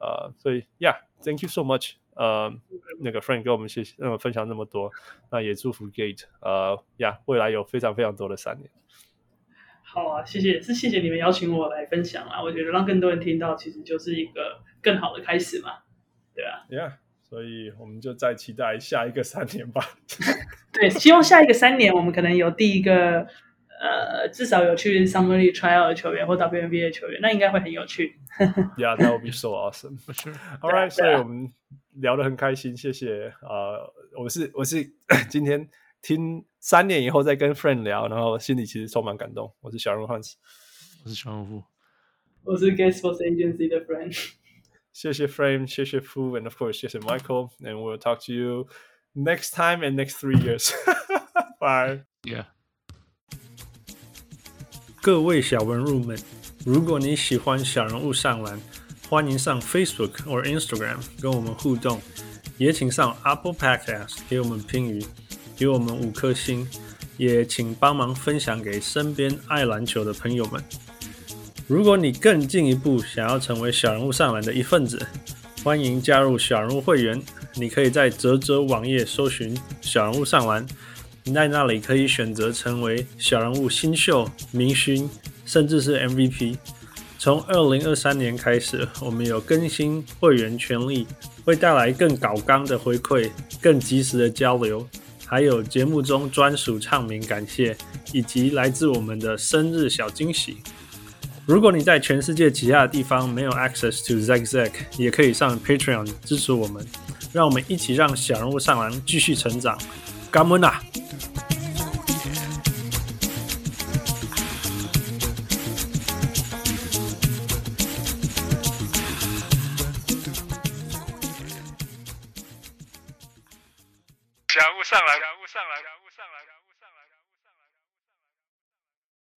S1: 呃，所以，Yeah，Thank you so much，呃，那个 Frank 跟我们谢谢，分享那么多，那也祝福 Gate，呃，Yeah，未来有非常非常多的三年。
S2: 好啊，谢谢，是谢谢你们邀请我来分享啊，我觉得让更多人听到，其实就是一个更好的开始嘛，对啊
S1: ，Yeah，所以我们就再期待下一个三年吧。
S2: 对，希望下一个三年，我们可能有第一个。呃，至少有去 Summer League tryout 的球员或 WNBA 的球员，那应该会很有趣。
S4: Yeah, that would be so awesome. All right，所以我们聊得很开心，谢谢。呃，我是我是今天听三年以后再跟 friend 聊，然后心里其实充满感动。我是小人物 Hans，
S3: 我是小人物，
S2: 我是 Get Sports Agency 的 friend。
S4: 谢谢 Frame，谢谢 Fu，and of course 谢谢 Michael，and we'll talk to you next time and next three years. Bye.
S3: Yeah.
S4: 各位小人物们，如果你喜欢小人物上篮，欢迎上 Facebook 或 Instagram 跟我们互动，也请上 Apple Podcast 给我们评语，给我们五颗星，也请帮忙分享给身边爱篮球的朋友们。如果你更进一步想要成为小人物上篮的一份子，欢迎加入小人物会员。你可以在泽泽网页搜寻小人物上篮。你在那里可以选择成为小人物新秀、明星，甚至是 MVP。从二零二三年开始，我们有更新会员权利，会带来更高纲的回馈、更及时的交流，还有节目中专属唱名感谢，以及来自我们的生日小惊喜。如果你在全世界其他的地方没有 access to Zack Zack，也可以上 Patreon 支持我们，让我们一起让小人物上篮继续成长。感恩啊！
S1: 小物上来，小物上来。